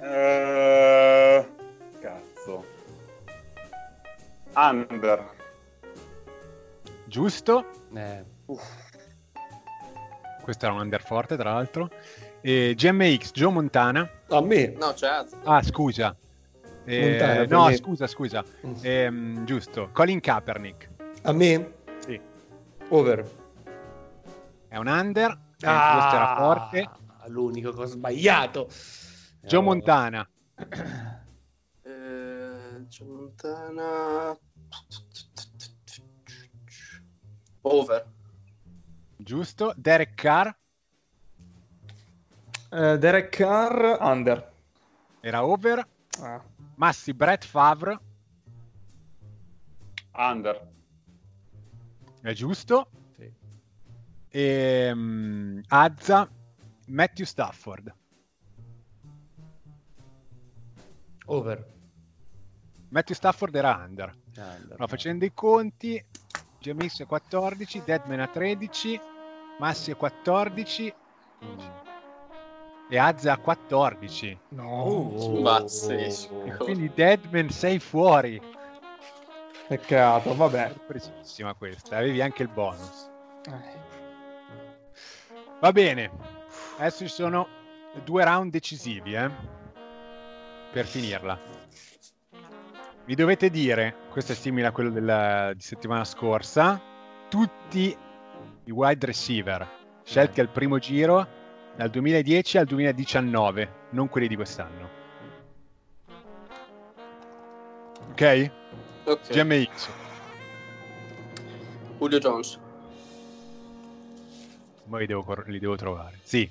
eh, cazzo. Under. Giusto. Eh, Questo era un under forte, tra l'altro. E GMX, Joe Montana. a me. No, c'è Az. Ah, scusa. Eh, Montana, no, me. scusa, scusa. Mm. Ehm, giusto. Colin Kaepernick. A me? Sì. Over. È un under. eh, questo era forte. L'unico che ho sbagliato. Joe Oh. Montana. Eh, c'è Montana. Over. Giusto. Derek Carr. Eh, Derek Carr, under. Era over. Ah. Massi Brett Favre. Under. È giusto. Sì. E Azza. Matthew Stafford. Over. Matthew Stafford era under. Under. No, facendo i conti, GMX è 14, Deadman a 13, Massi è 14 e Azza a 14. No. Oh. Pazzesco. Quindi Deadman sei fuori. Peccato, vabbè. Sorpresissima questa, avevi anche il bonus. Eh, Va bene, adesso ci sono due round decisivi, eh, per finirla. Vi dovete dire, questo è simile a quello della, di settimana scorsa, tutti i wide receiver scelti al primo giro dal 2010 al 2019, non quelli di quest'anno. Ok? Ok. GMX. Julio Jones. Ma li devo, cor- li devo trovare. Sì,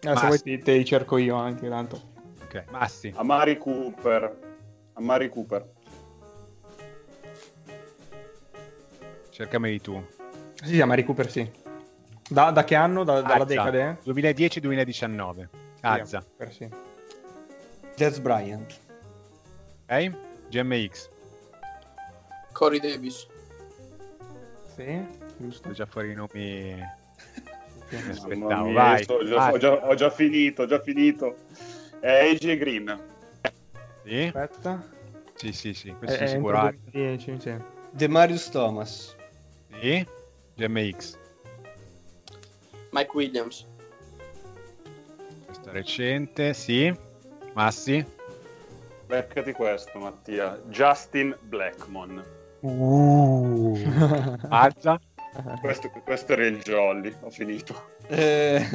eh, se vuoi te, te li cerco io anche, tanto. ok. Massi. Amari Cooper. Amari Cooper. Cercameli tu. Sì, sì, ma Recupero sì. Da, da che anno? Da- dalla decade? 2010-2019. Azza. Per sì. Des Bryant. Ok? GMX. Corey Davis. Sì, giusto. Sto già fuori i nomi. Mi Mamma aspettavo. mia, Vai. sto- già- Vai. ho, già, ho già finito, ho già finito. È AJ Green. Sì? Aspetta. sì, sì, sì. È, Questo è è entro sicuro. il 2010, sì. Demarius Thomas. Sì? GMX. Mike Williams. Questo è recente. Sì. Massi. Beccati questo, Mattia. Justin Blackmon. Uh. Azza. Questo, questo era il jolly, ho finito. Eh,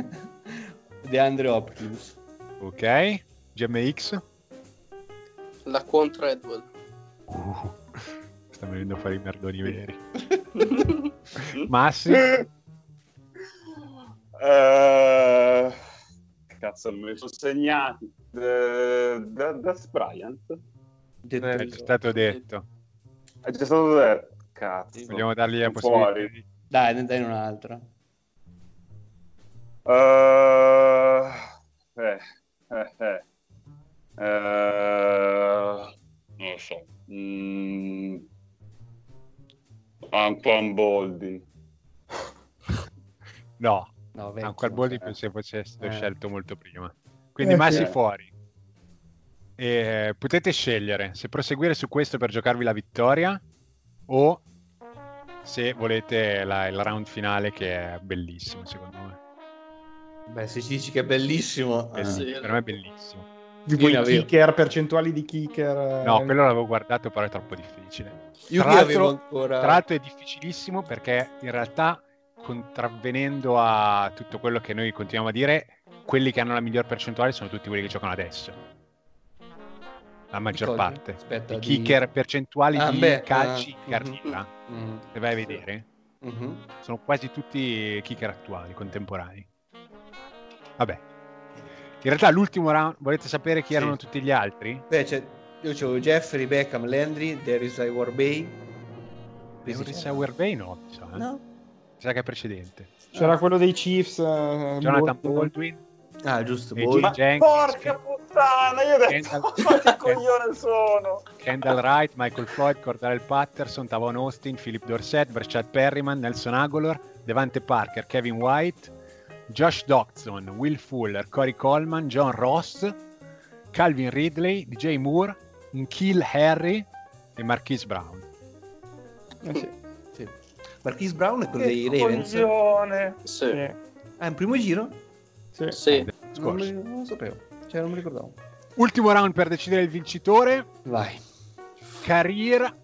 DeAndre Hopkins. Ok. GMX. La Treadwell. Uh. Sta venendo fuori i merdoni veri. Massi. Eh, cazzo, non me li sono segnati. Eh, Da- Das Bryant. Detto È già stato detto. È già stato detto. Cazzo. Vogliamo dargli la possibilità. fuori. Dai, ne dai un'altra. Eh, eh, eh, eh. Eh, non lo so. Mm, Antoine Boldi. No. No, vecchio, Anche al Boldi eh. penso fosse stato Eh. scelto molto prima. Quindi Eh, Massi sì. fuori. E potete scegliere se proseguire su questo per giocarvi la vittoria o se volete la- il round finale che è bellissimo secondo me. Beh, se ci dici che è bellissimo... Eh eh. sì, sì. per me è bellissimo. Tipo i kicker, percentuali di kicker. No, eh, quello l'avevo guardato però è troppo difficile. Io Tra l'altro, ancora... tra l'altro è difficilissimo perché in realtà contravvenendo a tutto quello che noi continuiamo a dire, quelli che hanno la miglior percentuale sono tutti quelli che giocano adesso. La maggior Cosa? parte. Aspetta, I di- kicker percentuali Ah, di beh, calci ah, in carriera, mhm, se vai a vedere, mhm. sono quasi tutti kicker attuali, contemporanei. Vabbè. In realtà l'ultimo round, volete sapere chi Sì. erano tutti gli altri? Beh, c'è- io c'avevo Jeffrey, Beckham, Landry, Darius Warbay. Henry Sauer Bay no, eh. No? Mi sa che è precedente. C'era quello dei Chiefs. eh, Jonathan Baldwin. Baldwin, Ah, giusto. Jim Jenkins, Porca puttana, io ho detto Kendall- quanti coglione sono. Kendall Wright, Michael Floyd, Cordell Patterson, Tavon Austin, Philip Dorsett, Brashad Perryman, Nelson Aguilar, Devante Parker, Kevin White, Josh Dodson, Will Fuller, Corey Coleman, John Ross, Calvin Ridley, DJ Moore, Kill Harry e Marquise Brown. Eh sì, Sì. Marquise Brown è quello dei Che Ravens. coglione. Sì. sì, Ah, in primo giro? sì. Sì. Non, Scorso. mi- non lo sapevo. Cioè, non mi ricordavo. Ultimo round per decidere il vincitore. Vai. Career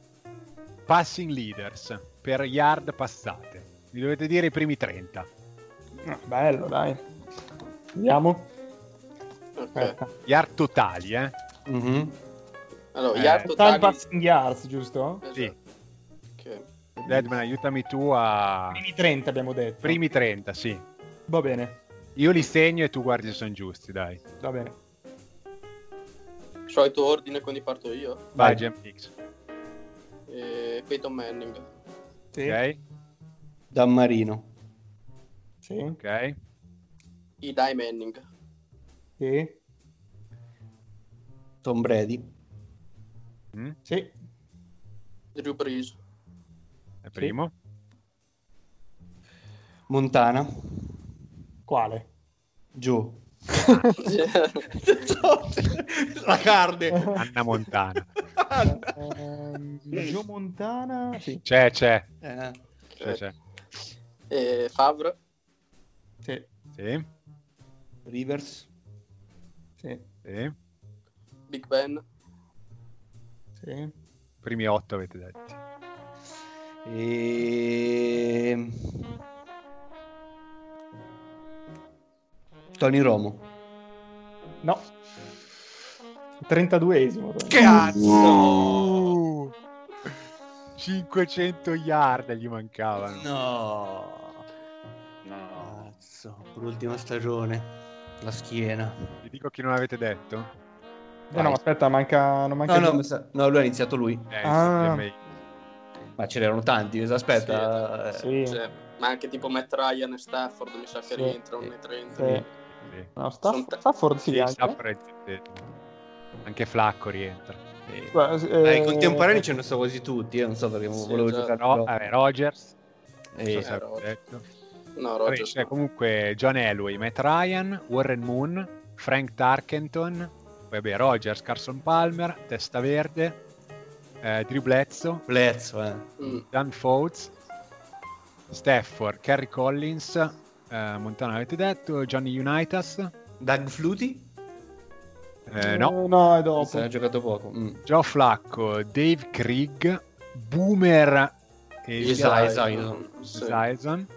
Passing Leaders per yard passate. Vi dovete dire i primi 30. Ah, bello, dai. Vediamo. Ok. Aspetta. Yard totali, eh? Mhm. Allora, Eh, yard totali... passing yards, giusto? Esatto. Sì. Deadman, aiutami tu a... Primi 30 abbiamo detto. Primi 30, sì. Va bene, Io li segno e tu guardi se sono giusti, dai. va bene. Solito ordine, quindi parto io. Vai. GMX. Eh, Peyton Manning. Sì, Ok, Dan Marino. sì, ok. Eli Manning. sì, Tom Brady. Mm, sì. Drew Brees. È primo. Montana. Quale? Joe. La carne. Anna Montana. Ehm, Joe Montana? Sì, C'è, c'è. Eh, c'è, c'è. Eh, Favre. sì, Sì, Rivers. sì, sì. Big Ben. sì. Primi otto avete detto. E... Tony Romo. No. 32esimo. Cazzo! 500 yard gli mancavano. No. No. Cazzo, l'ultima stagione. La schiena. Vi dico chi non avete detto? Eh no, aspetta, manca... Non manca No, no, no, lui ha iniziato lui. Eh, Ah. Sì, Ma ce n'erano tanti, aspetta. eh, Sì, Cioè, ma anche tipo Matt Ryan e Stafford mi sa che Sì. rientrano nei 30. sì. sì. No, Staff- Sono te- Stafford sì, Sì, anche. Stafford. Anche Flacco rientra. eh, Guarda, eh, eh, I contemporanei ce ne so quasi tutti, io non so perché Sì, volevo già. giocare. No, eh, Rogers. Eh, so se eh, avete Rodgers. detto. No, Vabbè, Rodgers. c'è comunque John Elway, Matt Ryan, Warren Moon, Frank Tarkenton, vabbè, Rogers, Carson Palmer, Testa Verde, eh, Drew Bledsoe, Bledsoe, eh. Mm. Dan Fouts, Stafford, Kerry Collins, eh, Montana avete detto, Johnny Unitas, Doug Flutie? eh, no, eh, no, è dopo. Ha giocato poco. Mm. Joe Flacco, Dave Krieg, Boomer e. Sì. Zison,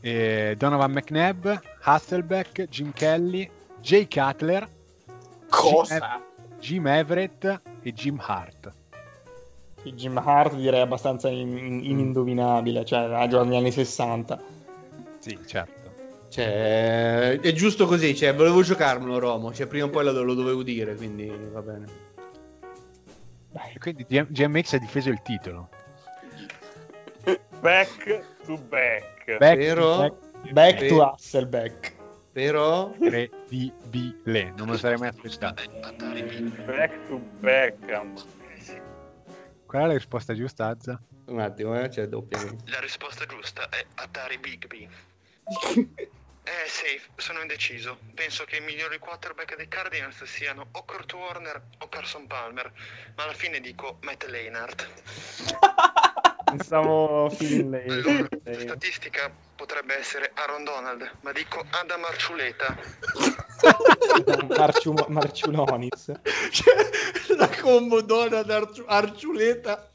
e Donovan McNabb, Hasselbeck, Jim Kelly, Jay Cutler, Cosa? Jim Everett e Jim Hart. Jim Hart direi abbastanza in- in- inindovinabile, cioè ha giocato negli anni 60. Sì, certo. Cioè, è giusto così, cioè, volevo giocarmelo Romo, cioè prima o poi lo, lo dovevo dire, quindi va bene. E quindi GM- GMX ha difeso il titolo. Back to back. Back Però, Back, back Sì. to Hasselbeck. però, incredibile, non me lo sarei mai aspettato. Back to Beckham. Qual è la risposta giusta, Azza? un attimo, eh, c'è doppia. La risposta giusta è Atari Bigby. Eh sì, sono indeciso. Penso che i migliori quarterback dei Cardinals siano o Kurt Warner o Carson Palmer, ma alla fine dico Matt Leinart. Pensavo Phil Allora, Lane. statistica potrebbe essere Aaron Donald, ma dico Adam Arciuleta. Marciu- Marciulonis. Cioè, la combo Donald Arci- Arciuleta.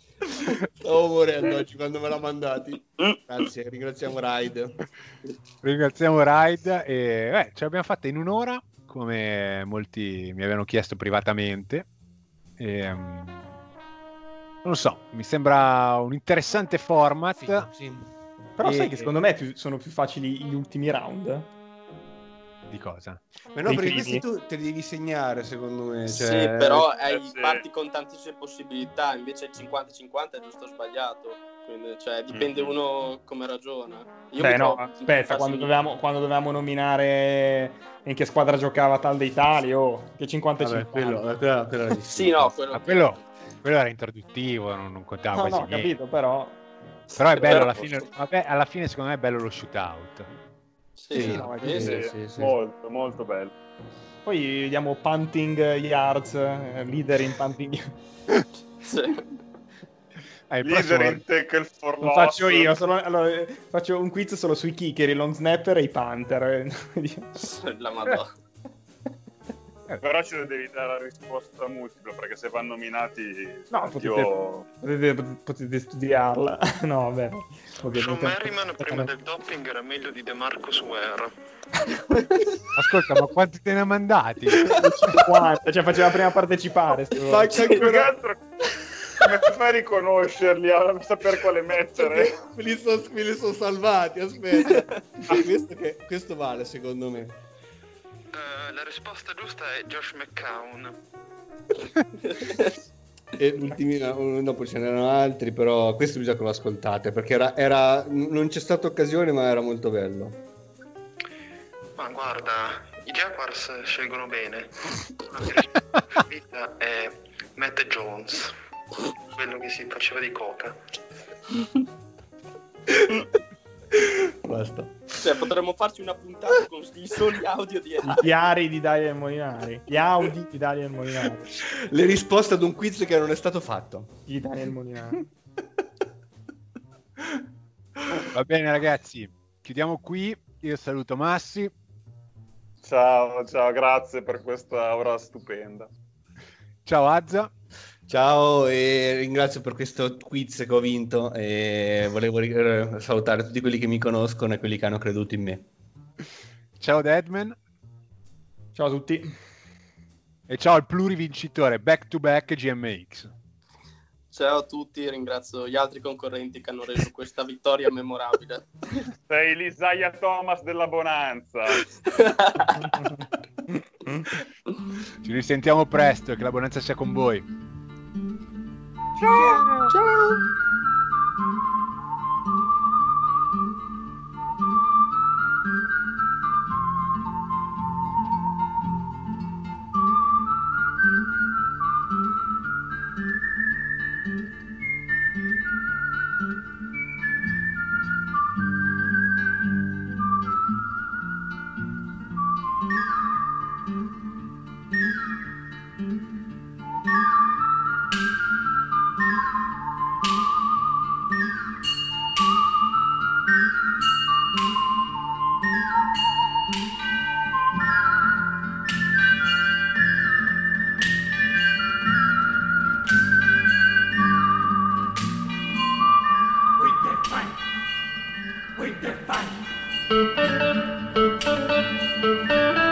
Stavo morendo oggi quando me l'ha mandati. Grazie, ringraziamo Ride. Ringraziamo Ride e beh, ce l'abbiamo fatta in un'ora, come molti mi avevano chiesto privatamente. E, mm, non lo so, mi sembra un interessante format. Sì, sì. Però E- sai che secondo me più- sono più facili gli ultimi round? Di cosa? Ma no, perché questi tu te li devi segnare, secondo me. Sì, cioè- però eh, hai sì. parti con tantissime possibilità, invece il 50-50 è giusto o sbagliato. Quindi, cioè, dipende Mhm. uno come ragiona. Io Beh, no, aspetta, quando dovevamo, quando dovevamo nominare in che squadra giocava tal dei tali, oh, che 50 Vabbè, quello, quello, quello era Sì, no, quello, Ma quello, quello era introduttivo, non, non contava No, quasi no, niente. capito, però... Però è bello Però- alla fine, vabbè, alla fine secondo me è bello lo shootout. Sì, Sì, no, sì, Sì, sì. Molto, molto bello. Poi vediamo punting yards, eh, leader in punting yards. Sì. Eh, Leader in tackle for Lo loss. faccio io, solo- allora, eh, faccio un quiz solo sui kicker, i long snapper e i panther. eh. La madonna. Però ci devi dare la risposta multipla perché se vanno nominati No, io potete, potete, potete studiarla. No, vabbè. Sean. Merriman prima del doping era meglio di DeMarcus Ware. Ascolta, ma quanti te ne ha mandati? 50, cioè faceva prima partecipare. sto- Faccia più che altro come fai a riconoscerli a sapere quale mettere me li sono me li salvati, aspetta. questo, che- questo vale, secondo me. Eh, la risposta giusta è Josh McCown. E l'ultimi, no, dopo ce n'erano altri, però questo bisogna che lo ascoltate perché era, era- non c'è stata occasione, ma era molto bello. Ma guarda, i Jaguars scelgono bene. La è Matt Jones, quello che si faceva di coca. Basta. Cioè, potremmo farci una puntata con i soli audio di I chiari di Daniel Molinari. Gli Audi di Daniel Molinari. Le risposte ad un quiz che non è stato fatto. Di Daniel Molinari. Va bene ragazzi, chiudiamo qui. Io saluto Massi. ciao ciao grazie per questa ora stupenda Ciao Azza. Ciao e ringrazio per questo quiz che ho vinto e volevo ri- eh, salutare tutti quelli che mi conoscono e quelli che hanno creduto in me. Ciao Deadman. Ciao a tutti. E ciao al plurivincitore back to back GMX. Ciao a tutti, ringrazio gli altri concorrenti che hanno reso questa vittoria memorabile. sei l'Isaiah Thomas della Bonanza Ci risentiamo presto e che la buonanza sia con voi. Ciao. Ciao. Ciao. Thank you.